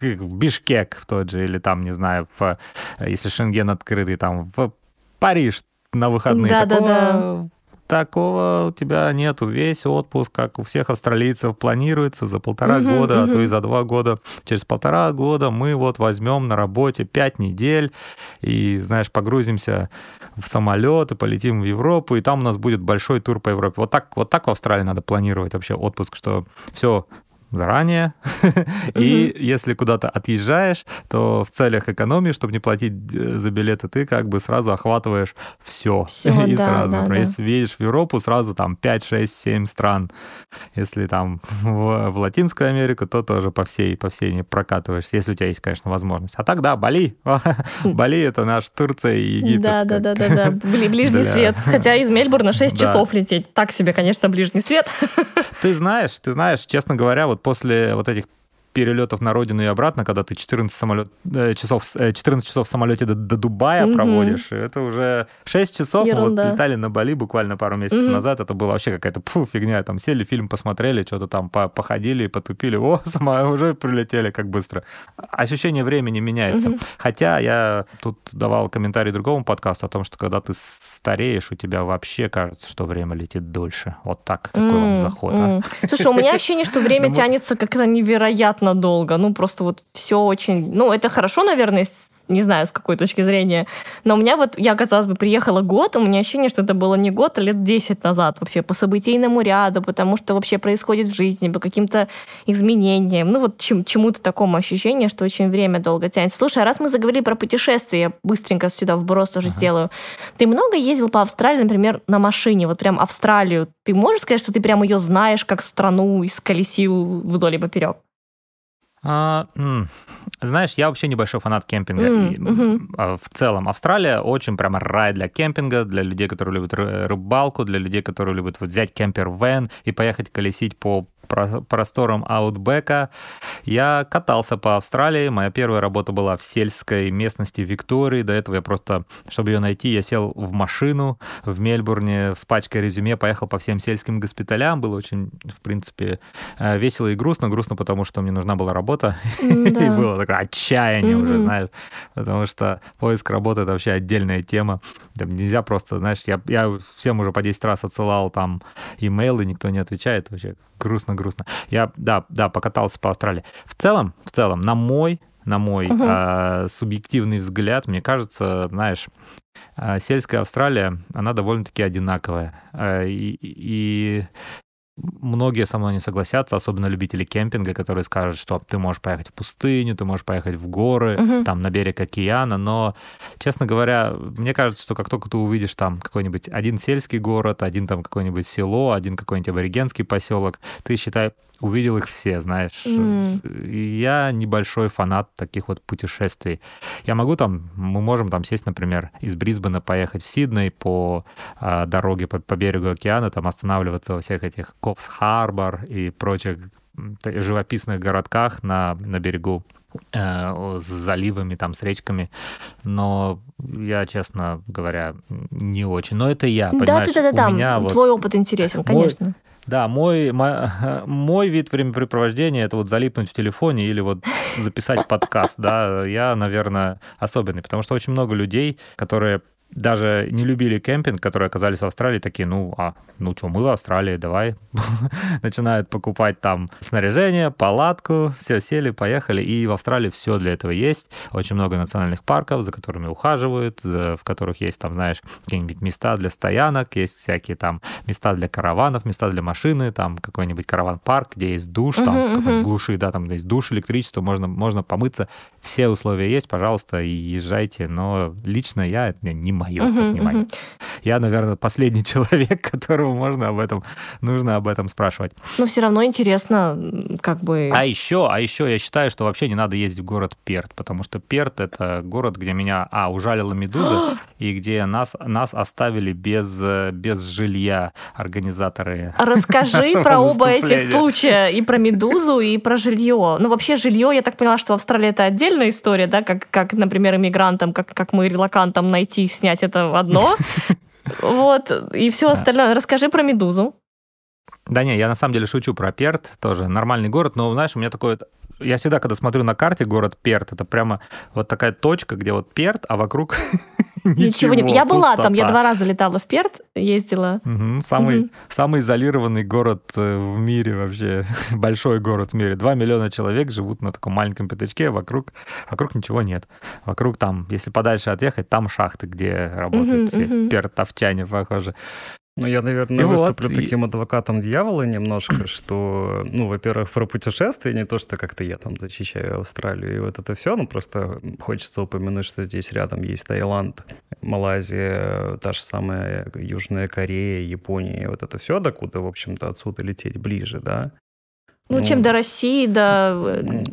в Бишкек в тот же, или там, не знаю, в, если Шенген открытый, там в Париж на выходные. Да, Такого... да, да такого у тебя нету. Весь отпуск, как у всех австралийцев, планируется за полтора угу, года, угу. а то и за два года. Через полтора года мы вот возьмем на работе пять недель и, знаешь, погрузимся в самолет и полетим в Европу, и там у нас будет большой тур по Европе. Вот так, вот так в Австралии надо планировать вообще отпуск, что все, заранее. <laughs> И если куда-то отъезжаешь, то в целях экономии, чтобы не платить э, за билеты, ты как бы сразу охватываешь все. <laughs> И сразу. Если едешь в Европу, сразу там 5, 6, 7 стран. Если там <laughs> в Латинскую Америку, то тоже по всей, по всей не прокатываешься, если у тебя есть, конечно, возможность. А так, да, Бали. Бали — это наш Турция и Египет. Да, да, да, да, да. Ближний свет. Хотя из Мельбурна 6 часов лететь. Так себе, конечно, ближний свет. Ты знаешь, ты знаешь, честно говоря, вот после вот этих перелетов на родину и обратно, когда ты 14, самолет, э, часов, 14 э, часов в самолете до, до Дубая угу. проводишь, это уже 6 часов. Ерунда. Мы вот летали на Бали буквально пару месяцев угу. назад, это было вообще какая-то фу, фигня. Там сели, фильм посмотрели, что-то там походили, потупили. О, <laughs> сама уже прилетели, как быстро. Ощущение времени меняется. Угу. Хотя я тут давал комментарий другому подкасту о том, что когда ты стареешь, у тебя вообще кажется, что время летит дольше. Вот так, какой mm, вам заход. Mm. А? Слушай, у меня ощущение, что время <laughs> ну, тянется как-то невероятно долго. Ну, просто вот все очень... Ну, это хорошо, наверное, не знаю, с какой точки зрения. Но у меня вот, я, казалось бы, приехала год, у меня ощущение, что это было не год, а лет 10 назад вообще по событийному ряду, потому что вообще происходит в жизни, по каким-то изменениям. Ну, вот чем, чему-то такому ощущению, что очень время долго тянется. Слушай, а раз мы заговорили про путешествия, я быстренько сюда вброс тоже ага. сделаю. Ты много ездил по Австралии, например, на машине, вот прям Австралию. Ты можешь сказать, что ты прям ее знаешь как страну, исколесил вдоль и поперек? А, знаешь, я вообще небольшой фанат кемпинга. Mm, mm-hmm. В целом, Австралия очень прямо рай для кемпинга, для людей, которые любят рыбалку, для людей, которые любят вот взять кемпер-вен и поехать колесить по просторам Аутбека. Я катался по Австралии. Моя первая работа была в сельской местности Виктории. До этого я просто, чтобы ее найти, я сел в машину в Мельбурне с пачкой резюме, поехал по всем сельским госпиталям. Было очень, в принципе, э, весело и грустно. Грустно, потому что мне нужна была работа. <laughs> И было такое отчаяние уже, знаешь. Потому что поиск работы — это вообще отдельная тема. Там нельзя просто, знаешь, я, я всем уже по 10 раз отсылал там имейлы, никто не отвечает. Вообще грустно грустно. Я, да, да, покатался по Австралии. В целом, в целом, на мой, на мой угу. э, субъективный взгляд, мне кажется, знаешь, э, сельская Австралия, она довольно-таки одинаковая. Э, и, и многие со мной не согласятся, особенно любители кемпинга, которые скажут, что ты можешь поехать в пустыню, ты можешь поехать в горы, угу. там на берег океана, но, честно говоря, мне кажется, что как только ты увидишь там какой-нибудь один сельский город, один там какое-нибудь село, один какой-нибудь аборигенский поселок, ты считай увидел их все, знаешь. Mm. Я небольшой фанат таких вот путешествий. Я могу там, мы можем там сесть, например, из Брисбена поехать в Сидней по э, дороге по, по берегу океана, там останавливаться во всех этих Копс-Харбор и прочих живописных городках на, на берегу э, с заливами, там, с речками, но я, честно говоря, не очень. Но это я, понимаешь? Да, да, да, да, вот... твой опыт интересен, <laughs> конечно. Мой, да, мой, мой, <laughs> мой вид времяпрепровождения это вот залипнуть в телефоне или вот записать <laughs> подкаст, да, я, наверное, особенный, потому что очень много людей, которые даже не любили кемпинг, которые оказались в Австралии, такие, ну, а, ну что, мы в Австралии, давай. <laughs> Начинают покупать там снаряжение, палатку, все сели, поехали. И в Австралии все для этого есть. Очень много национальных парков, за которыми ухаживают, в которых есть там, знаешь, какие-нибудь места для стоянок, есть всякие там места для караванов, места для машины, там какой-нибудь караван-парк, где есть душ, там uh-huh, uh-huh. глуши, да, там есть душ, электричество, можно, можно помыться. Все условия есть, пожалуйста, езжайте. Но лично я не мое, не мое. Угу. Я, наверное, последний <laughs> человек, которому можно об этом, нужно об этом спрашивать. Но все равно интересно, как бы... А еще, а еще я считаю, что вообще не надо ездить в город Перт, потому что Перт — это город, где меня, а, ужалила медуза, <gasps> и где нас, нас оставили без, без жилья организаторы. Расскажи <laughs> про оба этих случая, и про медузу, и про жилье. Ну, вообще, жилье, я так поняла, что в Австралии это отдельная история, да, как, как например, иммигрантам, как, как мы релакантам найти, снять это одно. <laughs> Вот, и все остальное. Расскажи про медузу. Да не, я на самом деле шучу про Перт, тоже нормальный город, но, знаешь, у меня такое я всегда, когда смотрю на карте город Перт, это прямо вот такая точка, где вот Перт, а вокруг <laughs> ничего. не... Я была там, я два раза летала в Перт, ездила. Самый, самый изолированный город э, в мире вообще, <laughs> большой город в мире. Два миллиона человек живут на таком маленьком пятачке, а вокруг, вокруг ничего нет. Вокруг там, если подальше отъехать, там шахты, где работают все пертовчане, похоже. Ну, я, наверное, и выступлю вот, таким и... адвокатом дьявола немножко, <clears throat> что, ну, во-первых, про путешествия, не то, что как-то я там защищаю Австралию и вот это все, ну, просто хочется упомянуть, что здесь рядом есть Таиланд, Малайзия, та же самая Южная Корея, Япония, вот это все, докуда, в общем-то, отсюда лететь ближе, да. Ну, ну, чем до России, до,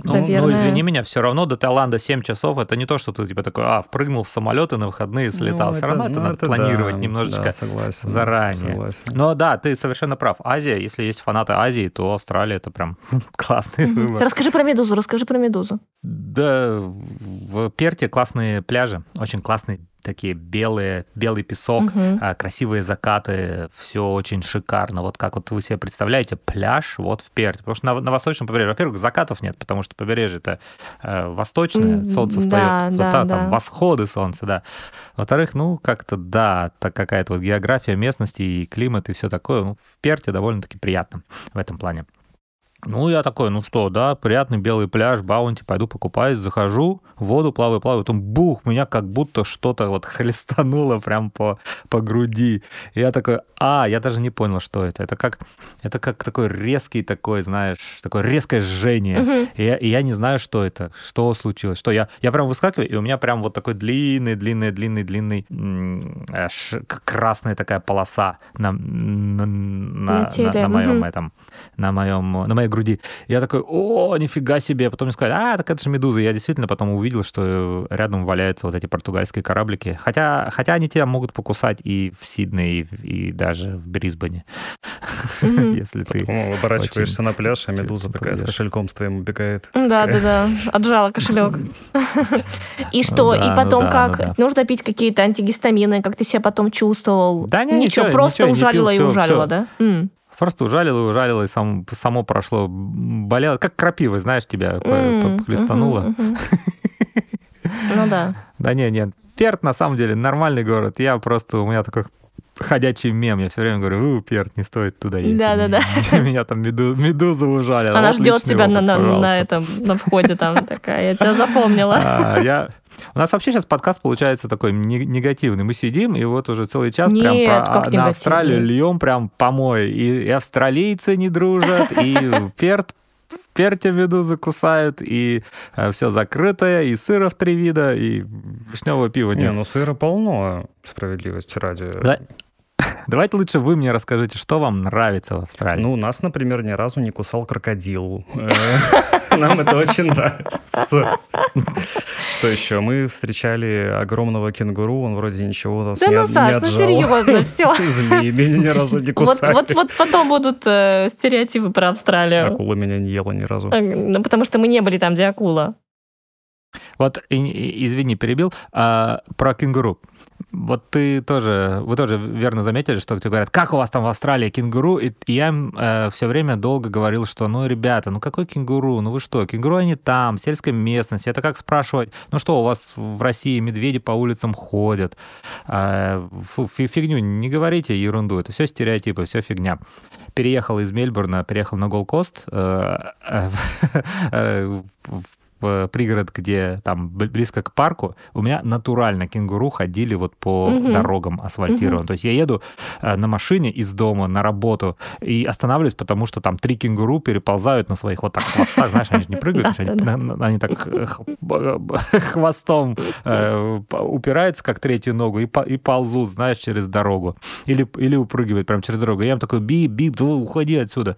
ну, наверное... Ну, извини меня, все равно до Таиланда 7 часов, это не то, что ты типа такой, а, впрыгнул в самолет и на выходные слетал. Ну, все это, равно это ну, надо это планировать да, немножечко да, согласен, заранее. Согласен. Но да, ты совершенно прав. Азия, если есть фанаты Азии, то Австралия это прям <laughs> классный выбор. Расскажи про Медузу, расскажи про Медузу. Да, в Перте классные пляжи, очень классные такие белые, белый песок, угу. красивые закаты, все очень шикарно. Вот как вот вы себе представляете пляж вот в Перте. Потому что на, на восточном побережье, во-первых, закатов нет, потому что побережье это э, восточное, солнце встает, да, да, там да. восходы солнца, да. Во-вторых, ну как-то да, так какая-то вот география местности и климат и все такое. Ну, в Перте довольно-таки приятно в этом плане. Ну, я такой, ну что, да, приятный белый пляж, баунти, пойду покупаюсь, захожу, в воду плаваю, плаваю, потом бух, меня как будто что-то вот <laughs> хлестануло прям по, по груди. И я такой, а, я даже не понял, что это. Это как, это как такой резкий такой, знаешь, такое резкое жжение. Угу. И, я, и я не знаю, что это, что случилось, что я, я прям выскакиваю, и у меня прям вот такой длинный, длинный, длинный, длинный э, ш, красная такая полоса на, на, на, на, на моем угу. этом, на моем, на моей груди. Я такой, о, нифига себе. Потом мне сказали, а, так это же медуза. Я действительно потом увидел, что рядом валяются вот эти португальские кораблики. Хотя, хотя они тебя могут покусать и в Сиднее, и, и даже в Брисбене. <laughs> Если ты... оборачиваешься на пляж, а медуза такая с кошельком с твоим убегает. Да, да, да. Отжала кошелек. <laughs> И что? И потом как? Нужно пить какие-то антигистамины, как ты себя потом чувствовал? Да не, ничего, просто ужалила и ужалила, да? Просто ужалило, ужалило, и сам, само прошло. Болело, как крапива, знаешь, тебя mm, хлестануло. <laughs> Ну да. Да не, нет. Перт, на самом деле, нормальный город. Я просто, у меня такой ходячий мем. Я все время говорю, у, Перт, не стоит туда ехать. Да-да-да. <laughs> Меня там меду, медуза ужалила. Она ждет тебя опыт, на, на, на этом, на входе там такая. Я тебя запомнила. <laughs> А, я, у нас вообще сейчас подкаст получается такой негативный. Мы сидим, и вот уже целый час Нет, прям про, на Австралию льем прям помой. И, и австралийцы не дружат, и Перт в перте медузы кусают, и э, все закрытое, и сыра в три вида, и вишневого пива нет. Не, ну сыра полно, справедливости ради. Да, Давайте лучше вы мне расскажите, что вам нравится в Австралии. Ну, нас, например, ни разу не кусал крокодил. Э, <laughs> нам это очень нравится. Что еще? Мы встречали огромного кенгуру, он вроде ничего нас не отжал. Да ну, Саш, ну серьезно, <laughs> все. Змеи меня ни разу не кусали. Вот вот потом будут э, стереотипы про Австралию. Акула меня не ела ни разу. Ну, потому что мы не были там, где акула. Вот, извини, перебил. А, про кенгуру. Вот ты тоже, вы тоже верно заметили, что тебе говорят, как у вас там в Австралии кенгуру? И я э, все время долго говорил, что, ну, ребята, ну какой кенгуру? Ну вы что, кенгуру они там, в сельской местности. Это как спрашивать, ну что, у вас в России медведи по улицам ходят? Э, фу, фигню, не говорите ерунду, это все стереотипы, все фигня. Переехал из Мельбурна, переехал на Голкост, э, э, <laughs> в пригород, где там близко к парку, у меня натурально кенгуру ходили вот по угу. дорогам асфальтированным. Угу. То есть я еду э, на машине из дома на работу и останавливаюсь, потому что там три кенгуру переползают на своих вот так хвостах, знаешь, они же не <laughs> прыгают, они так э, <laughs> хвостом э, упираются, как третью ногу, и ползут, знаешь, через дорогу. Или, или упрыгивают прямо через дорогу. Я им такой, бип, бип, уходи отсюда.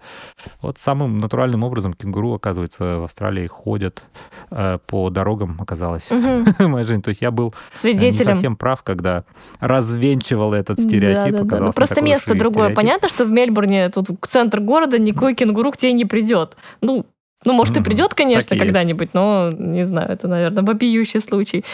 Вот самым натуральным образом кенгуру, оказывается, в Австралии ходят по дорогам, оказалось, угу. <laughs> моя жизнь. То есть я был Свидетелем. не совсем прав, когда развенчивал этот стереотип. Да, да, да. Ну, просто место другое. Стереотип. Понятно, что в Мельбурне, тут центр города, никакой кенгуру к тебе не придет. Ну, ну, может, и придет, конечно, когда-нибудь, но не знаю, это, наверное, вопиющий случай.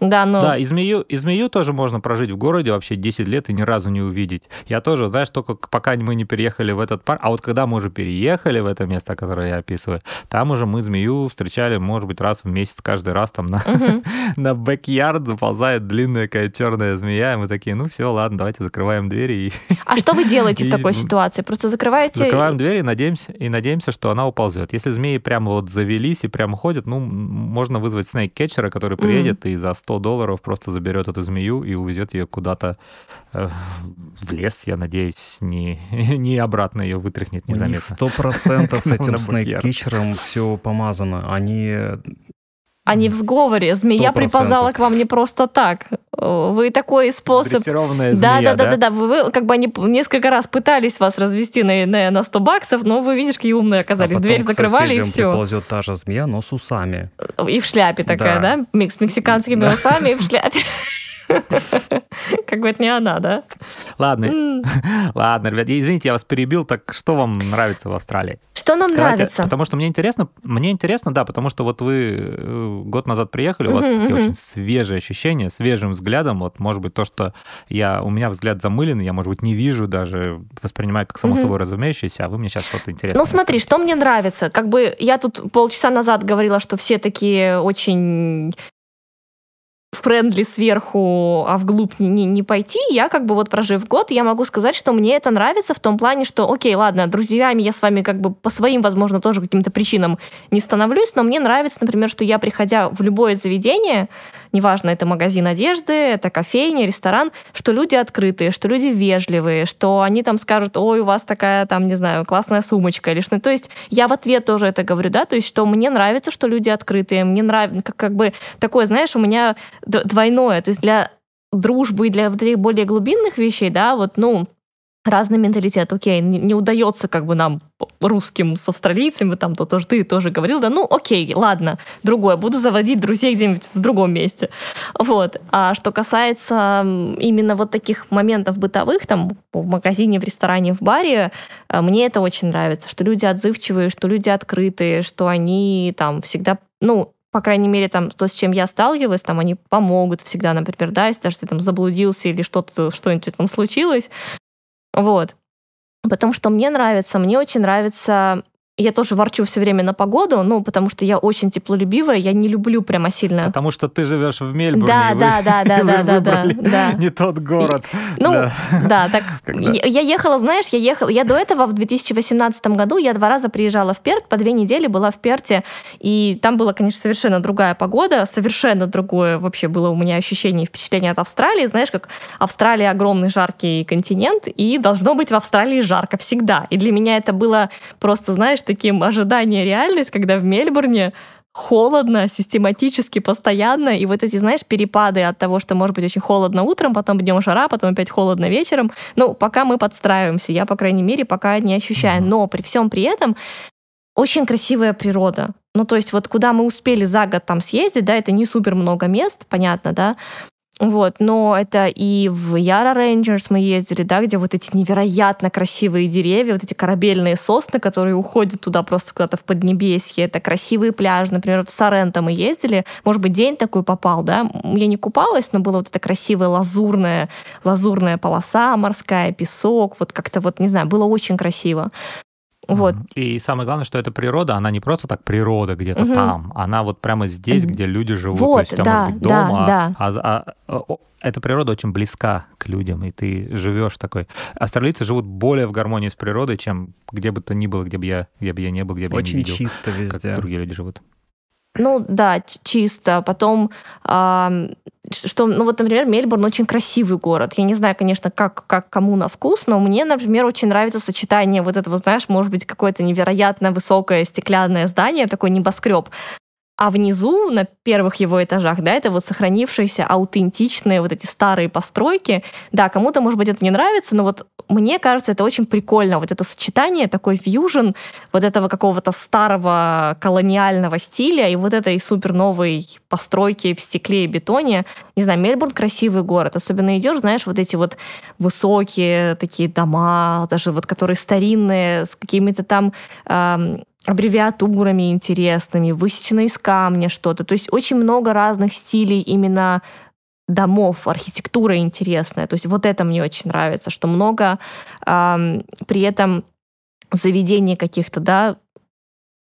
Да, но... Да, и змею, и змею тоже можно прожить в городе вообще 10 лет и ни разу не увидеть. Я тоже, знаешь, только пока мы не переехали в этот парк, а вот когда мы уже переехали в это место, которое я описываю, там уже мы змею встречали, может быть, раз в месяц, каждый раз там на, угу. <laughs> на бэк-ярд заползает длинная какая черная змея, и мы такие, ну все, ладно, давайте закрываем двери. И... А что вы делаете в <laughs> такой ситуации? Просто закрываете? Закрываем двери и надеемся, и надеемся, что она уползет. Если змеи прямо вот завелись и прямо ходят, ну, можно вызвать снейк-кетчера, который приедет mm. и за 100 долларов просто заберет эту змею и увезет ее куда-то э, в лес, я надеюсь, не, <laughs> не обратно ее вытряхнет незаметно. Сто процентов с <laughs> этим снейк-кетчером все помазано. Они они в сговоре. Змея 100%. приползала к вам не просто так. Вы такой способ... Дрессированная змея, да? Да, да, да, да. Вы, вы как бы они несколько раз пытались вас развести на, на, на 100 баксов, но вы видишь, какие умные оказались. А Дверь закрывали и все. приползет та же змея, но с усами. И в шляпе такая, да? да? С мексиканскими усами и в шляпе. <laughs> Как бы это не она, да? Ладно, <laughs> ладно, ребят, извините, я вас перебил, так что вам нравится в Австралии? Что нам Давайте, нравится? Потому что мне интересно, мне интересно, да, потому что вот вы э, год назад приехали, у вас такие очень свежие ощущения, свежим взглядом, вот, может быть, то, что я, у меня взгляд замыленный, я, может быть, не вижу даже, воспринимаю как само собой разумеющееся, а вы мне сейчас что-то интересное. Ну, смотри, что мне нравится, как бы я тут полчаса назад говорила, что все такие очень friendly сверху, а вглубь не, не, не пойти, я как бы вот прожив год, я могу сказать, что мне это нравится в том плане, что, окей, ладно, друзьями я с вами как бы по своим, возможно, тоже каким-то причинам не становлюсь, но мне нравится, например, что я, приходя в любое заведение, неважно, это магазин одежды, это кофейня, ресторан, что люди открытые, что люди вежливые, что они там скажут, ой, у вас такая там, не знаю, классная сумочка или что. То есть я в ответ тоже это говорю, да, то есть что мне нравится, что люди открытые, мне нравится, как, как бы такое, знаешь, у меня двойное, то есть для дружбы и для вот этих более глубинных вещей, да, вот, ну, разный менталитет, окей, не, не удается как бы нам русским с австралийцами, там то тоже ты тоже говорил, да, ну окей, ладно, другое, буду заводить друзей где-нибудь в другом месте. Вот. А что касается именно вот таких моментов бытовых, там в магазине, в ресторане, в баре, э, мне это очень нравится, что люди отзывчивые, что люди открытые, что они там всегда, ну, по крайней мере, там, то, с чем я сталкивалась, там, они помогут всегда, например, да, если даже ты там заблудился или что-то, что-нибудь там случилось, вот. Потому что мне нравится, мне очень нравится я тоже ворчу все время на погоду, ну, потому что я очень теплолюбивая, я не люблю прямо сильно. Потому что ты живешь в Мельбурне. <laughs> Да, вы, да, да, да, да, да, да, да. Не тот город. И, <laughs> ну, да, да так. <laughs> Я, я ехала, знаешь, я ехала, я до этого в 2018 году я два раза приезжала в Перт, по две недели была в Перте, и там была, конечно, совершенно другая погода, совершенно другое вообще было у меня ощущение и впечатление от Австралии. Знаешь, как Австралия огромный жаркий континент, и должно быть в Австралии жарко всегда. И для меня это было просто, знаешь, таким ожидание реальность, когда в Мельбурне холодно, систематически, постоянно, и вот эти, знаешь, перепады от того, что может быть очень холодно утром, потом днем жара, потом опять холодно вечером, ну, пока мы подстраиваемся, я, по крайней мере, пока не ощущаю, но при всем при этом очень красивая природа. Ну, то есть вот куда мы успели за год там съездить, да, это не супер много мест, понятно, да, вот, но это и в Яра Рейнджерс мы ездили, да, где вот эти невероятно красивые деревья, вот эти корабельные сосны, которые уходят туда просто куда-то в Поднебесье. Это красивые пляжи. Например, в Соренто мы ездили. Может быть, день такой попал, да. Я не купалась, но была вот эта красивая лазурная, лазурная полоса морская, песок. Вот как-то вот, не знаю, было очень красиво. Вот. И самое главное, что эта природа, она не просто так природа где-то угу. там, она вот прямо здесь, где люди живут. Вот, То есть, да, быть дома, да, да. А, а, а, эта природа очень близка к людям, и ты живешь такой. Австралийцы живут более в гармонии с природой, чем где бы то ни было, где бы я, где бы я не был, где бы очень я не видел. Очень чисто везде. Как другие люди живут. Ну да, чисто. Потом, э, что, ну вот, например, Мельбурн очень красивый город. Я не знаю, конечно, как, как кому на вкус, но мне, например, очень нравится сочетание вот этого, знаешь, может быть, какое-то невероятно высокое стеклянное здание, такой небоскреб, а внизу, на первых его этажах, да, это вот сохранившиеся аутентичные вот эти старые постройки. Да, кому-то, может быть, это не нравится, но вот мне кажется, это очень прикольно. Вот это сочетание, такой фьюжн вот этого какого-то старого колониального стиля и вот этой супер новой постройки в стекле и бетоне. Не знаю, Мельбурн красивый город. Особенно идешь, знаешь, вот эти вот высокие такие дома, даже вот которые старинные, с какими-то там эм, аббревиатурами интересными, высечено из камня что-то. То есть очень много разных стилей именно домов, архитектура интересная. То есть вот это мне очень нравится, что много э, при этом заведений каких-то, да,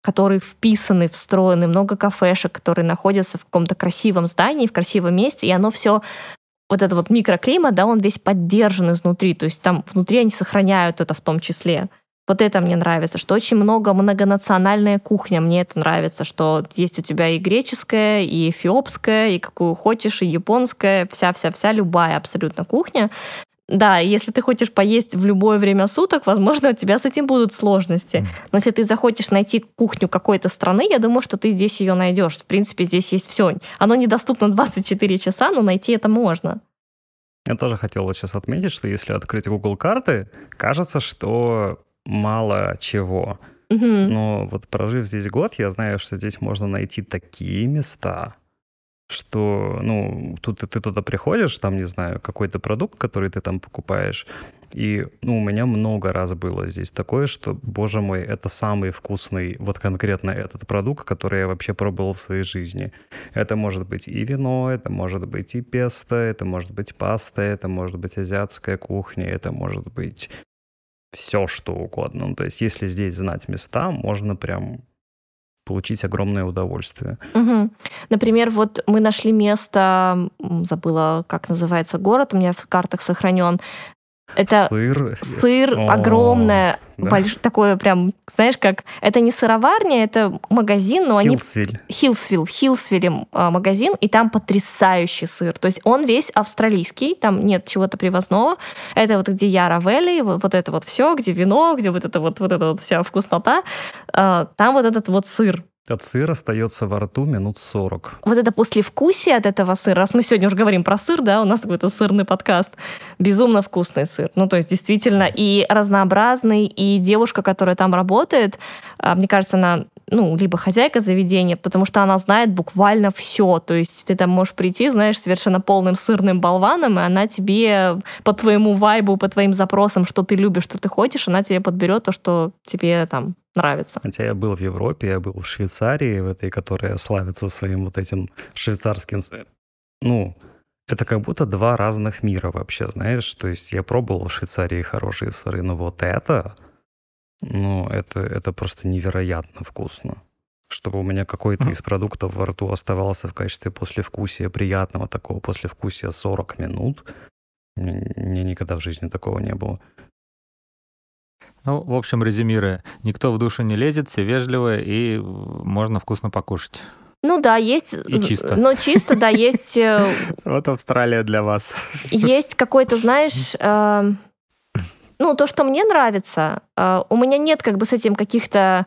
которые вписаны, встроены, много кафешек, которые находятся в каком-то красивом здании, в красивом месте, и оно все вот это вот микроклимат, да, он весь поддержан изнутри, то есть там внутри они сохраняют это в том числе. Вот это мне нравится, что очень много многонациональная кухня. Мне это нравится, что есть у тебя и греческая, и эфиопская, и какую хочешь, и японская, вся-вся-вся, любая абсолютно кухня. Да, если ты хочешь поесть в любое время суток, возможно, у тебя с этим будут сложности. Но если ты захочешь найти кухню какой-то страны, я думаю, что ты здесь ее найдешь. В принципе, здесь есть все. Оно недоступно <laughs> 24 часа, но найти это можно. Я тоже хотел вот сейчас отметить, что если открыть Google карты, кажется, что мало чего. Угу. Но вот прожив здесь год, я знаю, что здесь можно найти такие места, что, ну, тут ты туда приходишь, там, не знаю, какой-то продукт, который ты там покупаешь, и, ну, у меня много раз было здесь такое, что, боже мой, это самый вкусный, вот конкретно этот продукт, который я вообще пробовал в своей жизни. Это может быть и вино, это может быть и песто, это может быть паста, это может быть азиатская кухня, это может быть все, что угодно. Ну, то есть, если здесь знать места, можно прям получить огромное удовольствие. Угу. Например, вот мы нашли место, забыла, как называется город, у меня в картах сохранен, это сыр, сыр О, огромное, да. больш... такое прям, знаешь, как... Это не сыроварня, это магазин, но они... Хилсвиль. Хилсвилл, в Хилсвилле а, магазин, и там потрясающий сыр. То есть он весь австралийский, там нет чего-то привозного. Это вот где Яра Вэлли, вот, вот это вот все, где вино, где вот это вот, вот эта вот вся вкуснота. А, там вот этот вот сыр от сыра остается во рту минут 40. Вот это послевкусие от этого сыра, раз мы сегодня уже говорим про сыр, да, у нас какой-то сырный подкаст, безумно вкусный сыр. Ну, то есть действительно и разнообразный, и девушка, которая там работает, а, мне кажется, она ну, либо хозяйка заведения, потому что она знает буквально все. То есть ты там можешь прийти, знаешь, совершенно полным сырным болваном, и она тебе по твоему вайбу, по твоим запросам, что ты любишь, что ты хочешь, она тебе подберет то, что тебе там нравится. Хотя я был в Европе, я был в Швейцарии, в этой, которая славится своим вот этим швейцарским... Ну, это как будто два разных мира вообще, знаешь? То есть я пробовал в Швейцарии хорошие сыры, но вот это, ну, это, это просто невероятно вкусно. Чтобы у меня какой-то из продуктов во рту оставался в качестве послевкусия, приятного такого послевкусия 40 минут, мне никогда в жизни такого не было. Ну, в общем, резюмируя, никто в душу не лезет, все вежливые, и можно вкусно покушать. Ну да, есть... И чисто. Но чисто, да, есть... Э, <laughs> вот Австралия для вас. Есть какой-то, знаешь... Э, ну, то, что мне нравится, э, у меня нет как бы с этим каких-то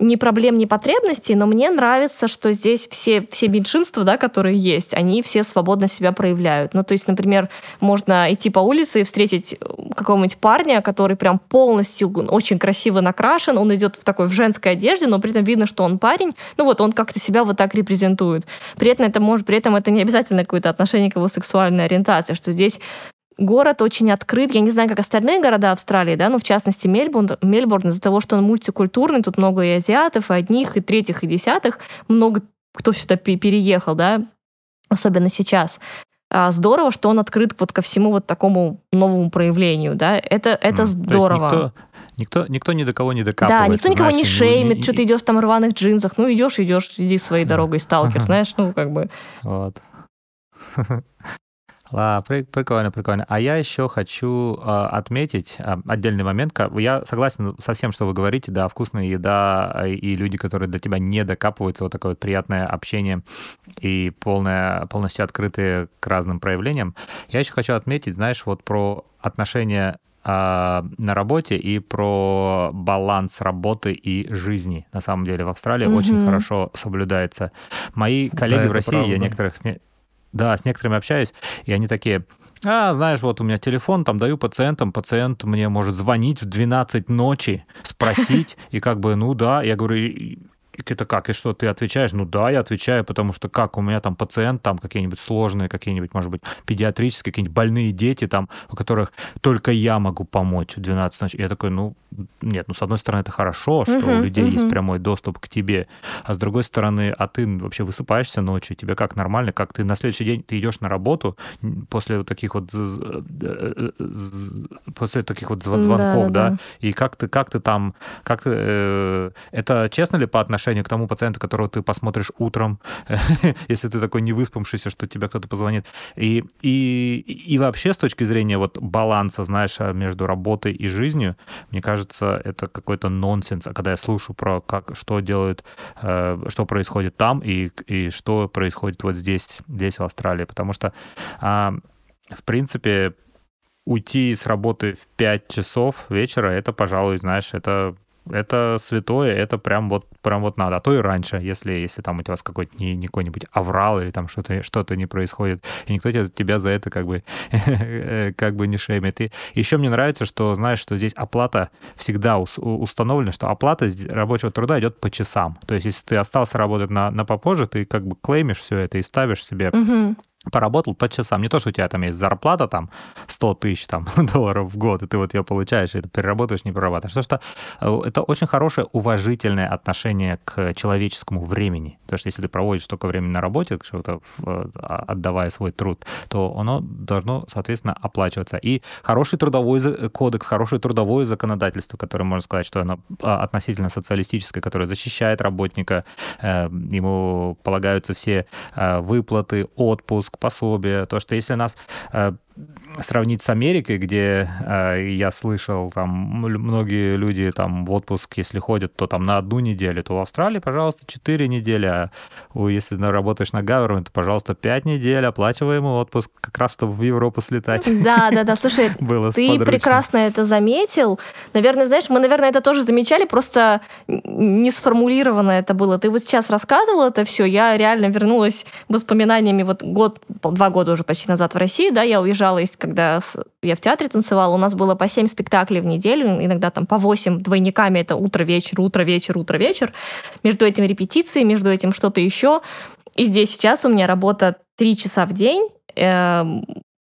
ни проблем, ни потребностей, но мне нравится, что здесь все, все меньшинства, да, которые есть, они все свободно себя проявляют. Ну, то есть, например, можно идти по улице и встретить э, какого-нибудь парня, который прям полностью очень красиво накрашен, он идет в такой в женской одежде, но при этом видно, что он парень, ну вот он как-то себя вот так репрезентует. При этом это может, при этом это не обязательно какое-то отношение к его сексуальной ориентации, что здесь город очень открыт. Я не знаю, как остальные города Австралии, да, но в частности Мельбурн, Мельбурн из-за того, что он мультикультурный, тут много и азиатов, и одних, и третьих, и десятых, много кто сюда переехал, да, особенно сейчас. А, здорово, что он открыт вот ко всему вот такому новому проявлению, да, это, это mm, здорово. Никто, никто ни до кого не докапывается. Да, никто никого знаешь, не шеймит, не... что ты идешь там в рваных джинсах. Ну, идешь, идешь, иди своей <laughs> дорогой, сталкер, <laughs> знаешь, ну, как бы. Вот. <laughs> Ла, прикольно, прикольно. А я еще хочу э, отметить э, отдельный момент. Я согласен со всем, что вы говорите, да, вкусная еда и люди, которые для тебя не докапываются, вот такое вот приятное общение и полное, полностью открытые к разным проявлениям. Я еще хочу отметить, знаешь, вот про отношения на работе и про баланс работы и жизни. На самом деле в Австралии угу. очень хорошо соблюдается. Мои коллеги да, в России, правда. я некоторых с, не... да, с некоторыми общаюсь, и они такие, а, знаешь, вот у меня телефон, там даю пациентам, пациент мне может звонить в 12 ночи, спросить, <laughs> и как бы, ну да, я говорю, это как, и что, ты отвечаешь? Ну да, я отвечаю, потому что как, у меня там пациент, там какие-нибудь сложные, какие-нибудь, может быть, педиатрические, какие-нибудь больные дети, там, у которых только я могу помочь в 12 ночи. Я такой, ну, нет, ну, с одной стороны, это хорошо, что uh-huh, у людей uh-huh. есть прямой доступ к тебе, а с другой стороны, а ты вообще высыпаешься ночью, тебе как нормально, как ты на следующий день, ты идешь на работу после вот таких вот, после таких вот звонков, да, да, да, да. и как ты, как ты там, как ты, э, это честно ли по отношению отношение к тому пациенту, которого ты посмотришь утром, <laughs> если ты такой не выспавшийся, что тебе кто-то позвонит. И, и, и вообще с точки зрения вот баланса, знаешь, между работой и жизнью, мне кажется, это какой-то нонсенс. А когда я слушаю про как, что делают, э, что происходит там и, и что происходит вот здесь, здесь в Австралии. Потому что, э, в принципе, уйти с работы в 5 часов вечера, это, пожалуй, знаешь, это это святое, это прям вот, прям вот надо. А то и раньше, если, если там у тебя какой-то не, не какой-нибудь аврал или там что-то что не происходит, и никто тебя, тебя за это как бы, <laughs> как бы не шеймит. И еще мне нравится, что, знаешь, что здесь оплата всегда установлена, что оплата рабочего труда идет по часам. То есть, если ты остался работать на, на попозже, ты как бы клеймишь все это и ставишь себе угу поработал по часам. Не то, что у тебя там есть зарплата там 100 тысяч там, <laughs> долларов в год, и ты вот ее получаешь, и ты переработаешь, не перерабатываешь. Потому что э, это очень хорошее уважительное отношение к человеческому времени. Потому что если ты проводишь столько времени на работе, что-то э, а, отдавая свой труд, то оно должно, соответственно, оплачиваться. И хороший трудовой кодекс, хорошее трудовое законодательство, которое можно сказать, что оно а, относительно социалистическое, которое защищает работника, э, ему полагаются все выплаты, отпуск, пособие, то, что если нас э, сравнить с Америкой, где э, я слышал, там многие люди там в отпуск, если ходят, то там на одну неделю, то в Австралии, пожалуйста, 4 недели, а если работаешь на government, то, пожалуйста, 5 недель, оплачиваемый отпуск, как раз чтобы в Европу слетать. Да, да, да, слушай, <laughs> было ты прекрасно это заметил. Наверное, знаешь, мы, наверное, это тоже замечали, просто не сформулировано это было. Ты вот сейчас рассказывал это все, я реально вернулась воспоминаниями вот год, два года уже почти назад в Россию, да, я уезжала из когда я в театре танцевала, у нас было по 7 спектаклей в неделю, иногда там по 8 двойниками, это утро-вечер, утро-вечер, утро-вечер. Между этим репетиции, между этим что-то еще. И здесь сейчас у меня работа 3 часа в день, эм,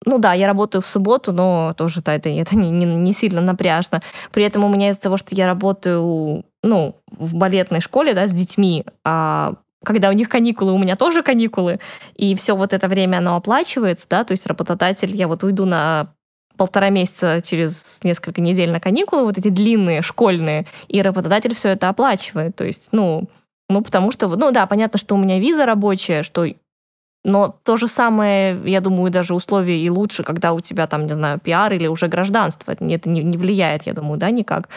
ну да, я работаю в субботу, но тоже да, это, это не, не, не сильно напряжно. При этом у меня из-за того, что я работаю ну, в балетной школе да, с детьми, а когда у них каникулы, у меня тоже каникулы, и все вот это время оно оплачивается, да, то есть работодатель, я вот уйду на полтора месяца через несколько недель на каникулы, вот эти длинные, школьные, и работодатель все это оплачивает. То есть, ну, ну, потому что, ну да, понятно, что у меня виза рабочая, что но то же самое, я думаю, даже условия и лучше, когда у тебя там, не знаю, пиар или уже гражданство. Это не, не влияет, я думаю, да, никак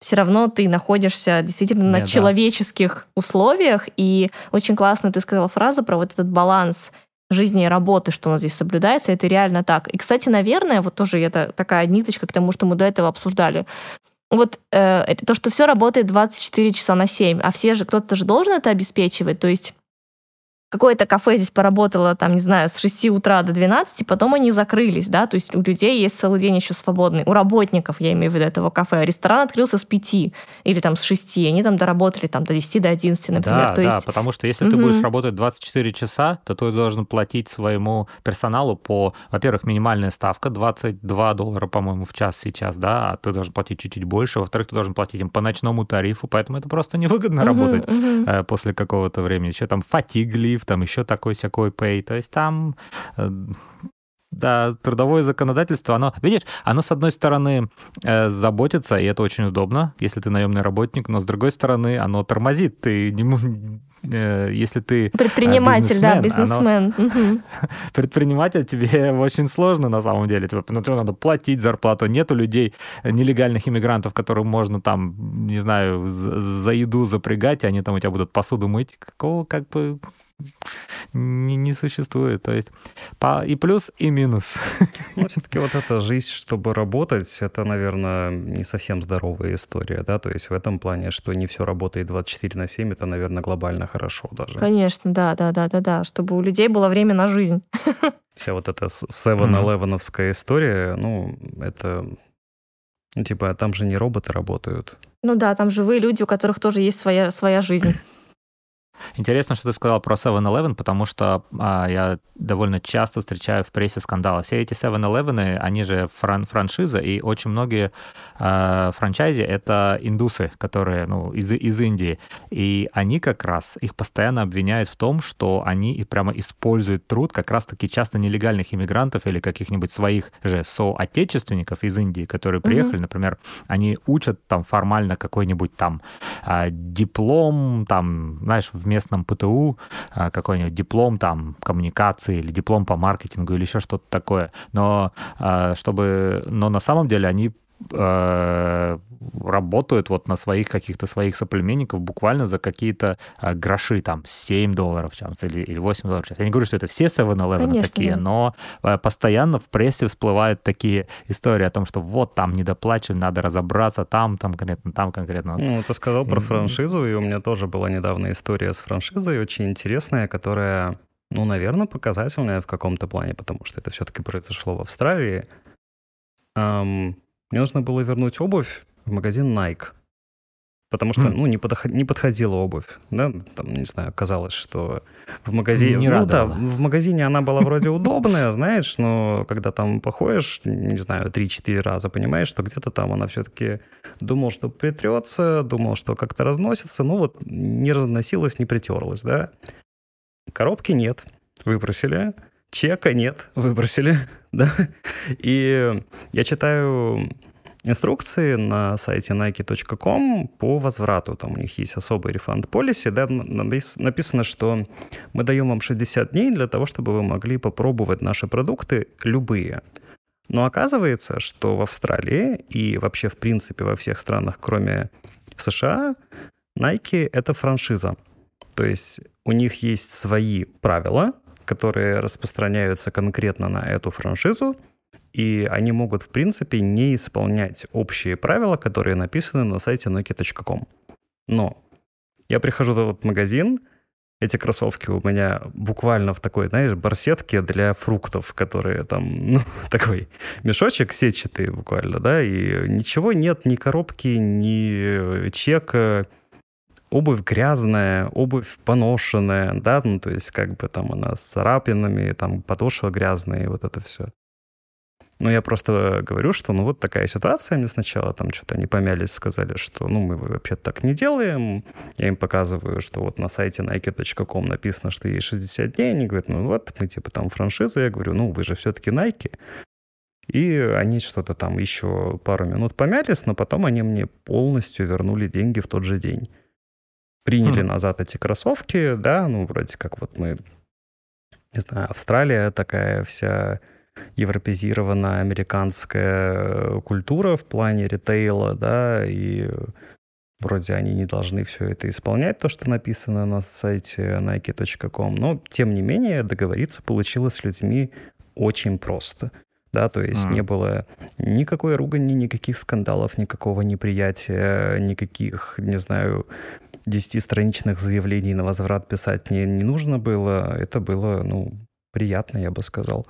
все равно ты находишься действительно Нет, на человеческих да. условиях. И очень классно ты сказала фразу про вот этот баланс жизни и работы, что у нас здесь соблюдается, это реально так. И, кстати, наверное, вот тоже это такая ниточка к тому, что мы до этого обсуждали. Вот э, то, что все работает 24 часа на 7, а все же, кто-то же должен это обеспечивать. То есть какое-то кафе здесь поработало, там, не знаю, с 6 утра до 12, потом они закрылись, да, то есть у людей есть целый день еще свободный, у работников, я имею в виду, этого кафе. Ресторан открылся с 5 или там с 6, они там доработали там до 10, до 11, например. Да, то да, есть... потому что если угу. ты будешь работать 24 часа, то ты должен платить своему персоналу по, во-первых, минимальная ставка 22 доллара, по-моему, в час сейчас, да, а ты должен платить чуть-чуть больше, во-вторых, ты должен платить им по ночному тарифу, поэтому это просто невыгодно угу, работать угу. после какого-то времени. Еще там фатиг лифт, там еще такой всякой pay. То есть там э, да, трудовое законодательство, оно, видишь, оно, с одной стороны, э, заботится, и это очень удобно, если ты наемный работник, но, с другой стороны, оно тормозит. Ты не, Э, если ты э, предприниматель, да, бизнесмен. Оно... <laughs> Предприниматель тебе очень сложно на самом деле. Тебе, ну, тебе надо платить зарплату. Нету людей, нелегальных иммигрантов, которым можно там, не знаю, за еду запрягать, и они там у тебя будут посуду мыть. Какого как бы не, не существует. То есть по, и плюс, и минус. <laughs> Ну, все-таки вот эта жизнь, чтобы работать, это, наверное, не совсем здоровая история, да, то есть в этом плане, что не все работает 24 на 7, это, наверное, глобально хорошо даже. Конечно, да, да, да, да, да, чтобы у людей было время на жизнь. <laughs> Вся вот эта 7-11 история, ну, это ну, типа, там же не роботы работают. Ну да, там живые люди, у которых тоже есть своя, своя жизнь. Интересно, что ты сказал про 7-Eleven, потому что а, я довольно часто встречаю в прессе скандалы. Все эти 7-Eleven, они же фран франшиза, и очень многие а, франчайзи — это индусы, которые ну, из, из Индии. И они как раз, их постоянно обвиняют в том, что они прямо используют труд как раз-таки часто нелегальных иммигрантов или каких-нибудь своих же соотечественников из Индии, которые приехали, mm-hmm. например, они учат там формально какой-нибудь там а, диплом, там, знаешь, в местном ПТУ а, какой-нибудь диплом там коммуникации или диплом по маркетингу или еще что-то такое. Но а, чтобы, но на самом деле они Э, работают вот на своих каких-то своих соплеменников буквально за какие-то а, гроши, там, 7 долларов в час или, или 8 долларов в час. Я не говорю, что это все 7-Eleven такие, да. но а, постоянно в прессе всплывают такие истории о том, что вот там недоплачивали, надо разобраться, там, там конкретно, там конкретно. Ну, ты сказал про франшизу, и у меня тоже была недавно история с франшизой, очень интересная, которая, ну, наверное, показательная в каком-то плане, потому что это все-таки произошло в Австралии. Мне нужно было вернуть обувь в магазин Nike. Потому что, mm. ну, не, подох... не подходила обувь, да, там, не знаю, казалось, что в магазине... Не ну да, в магазине она была вроде удобная, <laughs> знаешь, но когда там походишь, не знаю, 3-4 раза, понимаешь, что где-то там она все-таки думал, что притрется, думал, что как-то разносится, ну вот не разносилась, не притерлась, да. Коробки нет, выбросили. Чека нет, выбросили, <laughs> да. И я читаю инструкции на сайте nike.com по возврату. Там у них есть особый refund policy, да, написано, что мы даем вам 60 дней для того, чтобы вы могли попробовать наши продукты любые. Но оказывается, что в Австралии и вообще, в принципе, во всех странах, кроме США, Nike — это франшиза. То есть у них есть свои правила, которые распространяются конкретно на эту франшизу, и они могут, в принципе, не исполнять общие правила, которые написаны на сайте nokia.com. Но я прихожу в этот магазин, эти кроссовки у меня буквально в такой, знаешь, барсетке для фруктов, которые там, ну, <laughs> такой мешочек сетчатый буквально, да, и ничего нет, ни коробки, ни чека, обувь грязная, обувь поношенная, да, ну, то есть как бы там она с царапинами, там подошва грязная, и вот это все. Но я просто говорю, что ну вот такая ситуация. Мне сначала там что-то они помялись, сказали, что ну мы вообще так не делаем. Я им показываю, что вот на сайте nike.com написано, что есть 60 дней. Они говорят, ну вот мы типа там франшиза. Я говорю, ну вы же все-таки Nike. И они что-то там еще пару минут помялись, но потом они мне полностью вернули деньги в тот же день приняли mm. назад эти кроссовки, да, ну, вроде как вот мы, не знаю, Австралия такая вся европезированная американская культура в плане ритейла, да, и вроде они не должны все это исполнять, то, что написано на сайте nike.com, но, тем не менее, договориться получилось с людьми очень просто. Да, то есть mm. не было никакой ругани, никаких скандалов, никакого неприятия, никаких, не знаю, десятистраничных заявлений на возврат писать не, не нужно было. Это было, ну, приятно, я бы сказал.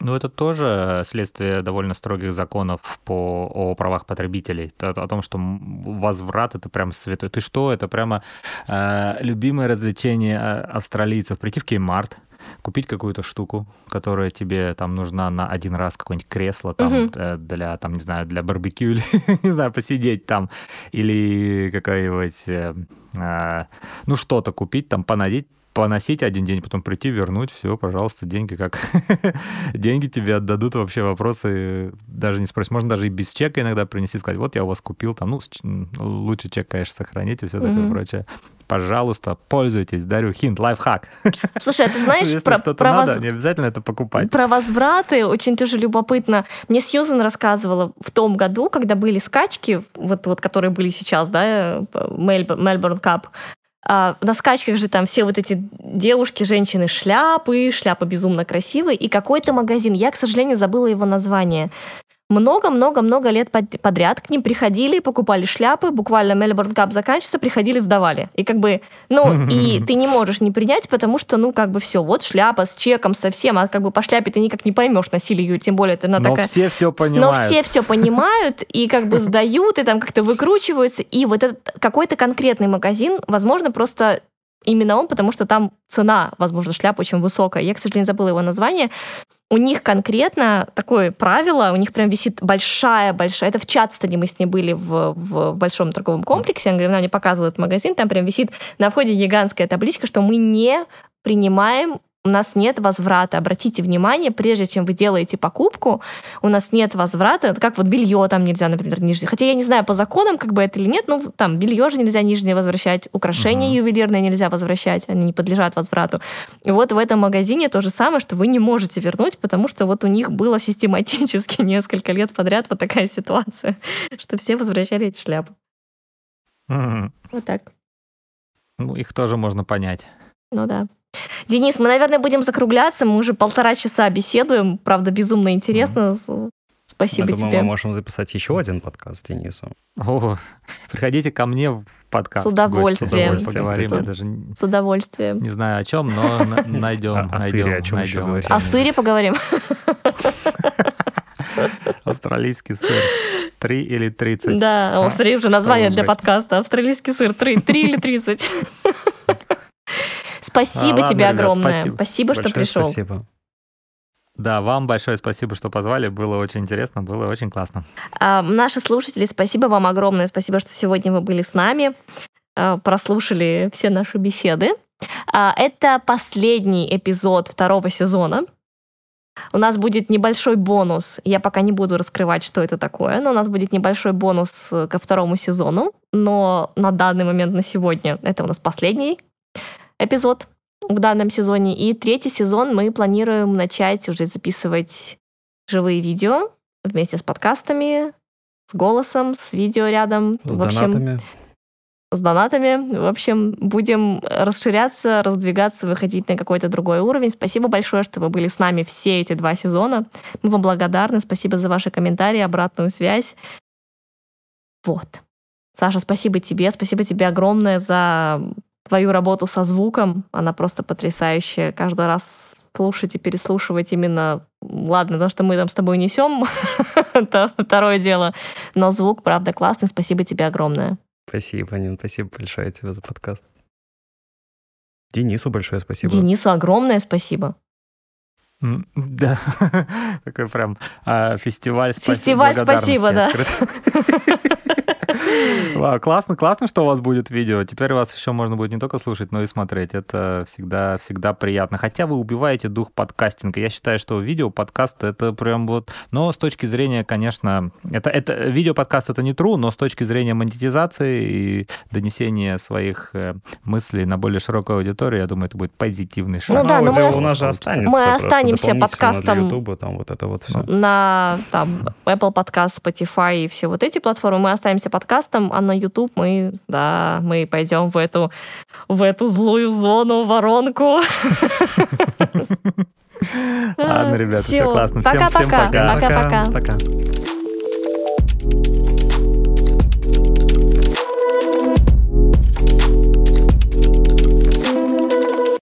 Ну, это тоже следствие довольно строгих законов по, о правах потребителей. О, о том, что возврат это прям святой. Ты что? Это прямо э, любимое развлечение э, австралийцев. Прийти в Кеймарт, купить какую-то штуку, которая тебе там нужна на один раз, какое-нибудь кресло там uh-huh. для, там, не знаю, для барбекю или, <laughs> не знаю, посидеть там, или какая-нибудь, э, э, ну, что-то купить, там, понадеть, поносить один день, потом прийти, вернуть, все, пожалуйста, деньги как... <laughs> деньги тебе отдадут, вообще вопросы даже не спросить. Можно даже и без чека иногда принести, сказать, вот я у вас купил, там, ну, лучше чек, конечно, сохранить и все такое прочее. Пожалуйста, пользуйтесь, дарю хинт, лайфхак. Слушай, а ты знаешь, Если про, что-то про надо, воз... не обязательно это покупать. Про возвраты очень тоже любопытно. Мне Сьюзан рассказывала в том году, когда были скачки, вот, вот которые были сейчас, да, Мельбурн Кап, а, на скачках же там все вот эти девушки, женщины, шляпы, шляпы безумно красивые, и какой-то магазин, я, к сожалению, забыла его название, много-много-много лет подряд к ним приходили, покупали шляпы, буквально Мельбурн Кап заканчивается, приходили, сдавали. И как бы, ну, и <laughs> ты не можешь не принять, потому что, ну, как бы все, вот шляпа с чеком совсем, а как бы по шляпе ты никак не поймешь, носили ее, тем более это она Но такая... все все понимают. Но все все понимают, и как бы <laughs> сдают, и там как-то выкручиваются, и вот этот какой-то конкретный магазин, возможно, просто именно он, потому что там цена, возможно, шляпы очень высокая. Я, к сожалению, забыла его название. У них конкретно такое правило, у них прям висит большая-большая... Это в Чатстоне мы с ней были в, в, в большом торговом комплексе, она мне показывала этот магазин, там прям висит на входе гигантская табличка, что мы не принимаем у нас нет возврата. Обратите внимание, прежде чем вы делаете покупку, у нас нет возврата. Это как вот белье там нельзя, например, нижнее. Хотя я не знаю по законам, как бы это или нет, но там белье же нельзя нижнее возвращать, украшения угу. ювелирные нельзя возвращать, они не подлежат возврату. И вот в этом магазине то же самое, что вы не можете вернуть, потому что вот у них было систематически <laughs> несколько лет подряд вот такая ситуация, <laughs> что все возвращали эти шляпы. Угу. Вот так. Ну, их тоже можно понять. Ну да. Денис, мы, наверное, будем закругляться. Мы уже полтора часа беседуем. Правда, безумно интересно. Спасибо Я тебе. Думаю, мы можем записать еще один подкаст с Денисом. О, приходите ко мне в подкаст. С удовольствием. С удовольствием. С, даже с удовольствием. Не знаю о чем, но <laughs> найдем. О сыре о чем еще говорить? О сыре поговорим. <laughs> Австралийский сыр. Три или тридцать. Да, о, смотри, уже название для подкаста. Австралийский сыр. Три или тридцать. <laughs> Спасибо а, тебе ладно, огромное. Ребят, спасибо, спасибо что пришел. Спасибо. Да, вам большое спасибо, что позвали. Было очень интересно, было очень классно. А, наши слушатели, спасибо вам огромное. Спасибо, что сегодня вы были с нами, а, прослушали все наши беседы. А, это последний эпизод второго сезона. У нас будет небольшой бонус. Я пока не буду раскрывать, что это такое, но у нас будет небольшой бонус ко второму сезону. Но на данный момент, на сегодня, это у нас последний эпизод в данном сезоне. И третий сезон мы планируем начать уже записывать живые видео вместе с подкастами, с голосом, с видео рядом. С в общем, донатами. С донатами. В общем, будем расширяться, раздвигаться, выходить на какой-то другой уровень. Спасибо большое, что вы были с нами все эти два сезона. Мы вам благодарны. Спасибо за ваши комментарии, обратную связь. Вот. Саша, спасибо тебе. Спасибо тебе огромное за твою работу со звуком. Она просто потрясающая. Каждый раз слушать и переслушивать именно... Ладно, то, что мы там с тобой несем, это <laughs> второе дело. Но звук, правда, классный. Спасибо тебе огромное. Спасибо, Нин. Спасибо большое тебе за подкаст. Денису большое спасибо. Денису огромное спасибо. Да, <laughs> такой прям а, фестиваль. Фестиваль, спасибо, да. <laughs> Классно, классно, что у вас будет видео. Теперь вас еще можно будет не только слушать, но и смотреть. Это всегда, всегда приятно. Хотя вы убиваете дух подкастинга. Я считаю, что видео подкаст это прям вот... Но с точки зрения, конечно, это, это видео подкаст это не true, но с точки зрения монетизации и донесения своих э, мыслей на более широкую аудиторию, я думаю, это будет позитивный шаг. Ну да, но мы, у нас же останется мы останемся подкастом YouTube, там вот это вот все. на там, Apple Podcast, Spotify и все вот эти платформы. Мы останемся подкастом, а на YouTube мы, да, мы пойдем в эту, в эту злую зону, воронку. Ладно, ребята, все классно. Пока-пока. Пока-пока.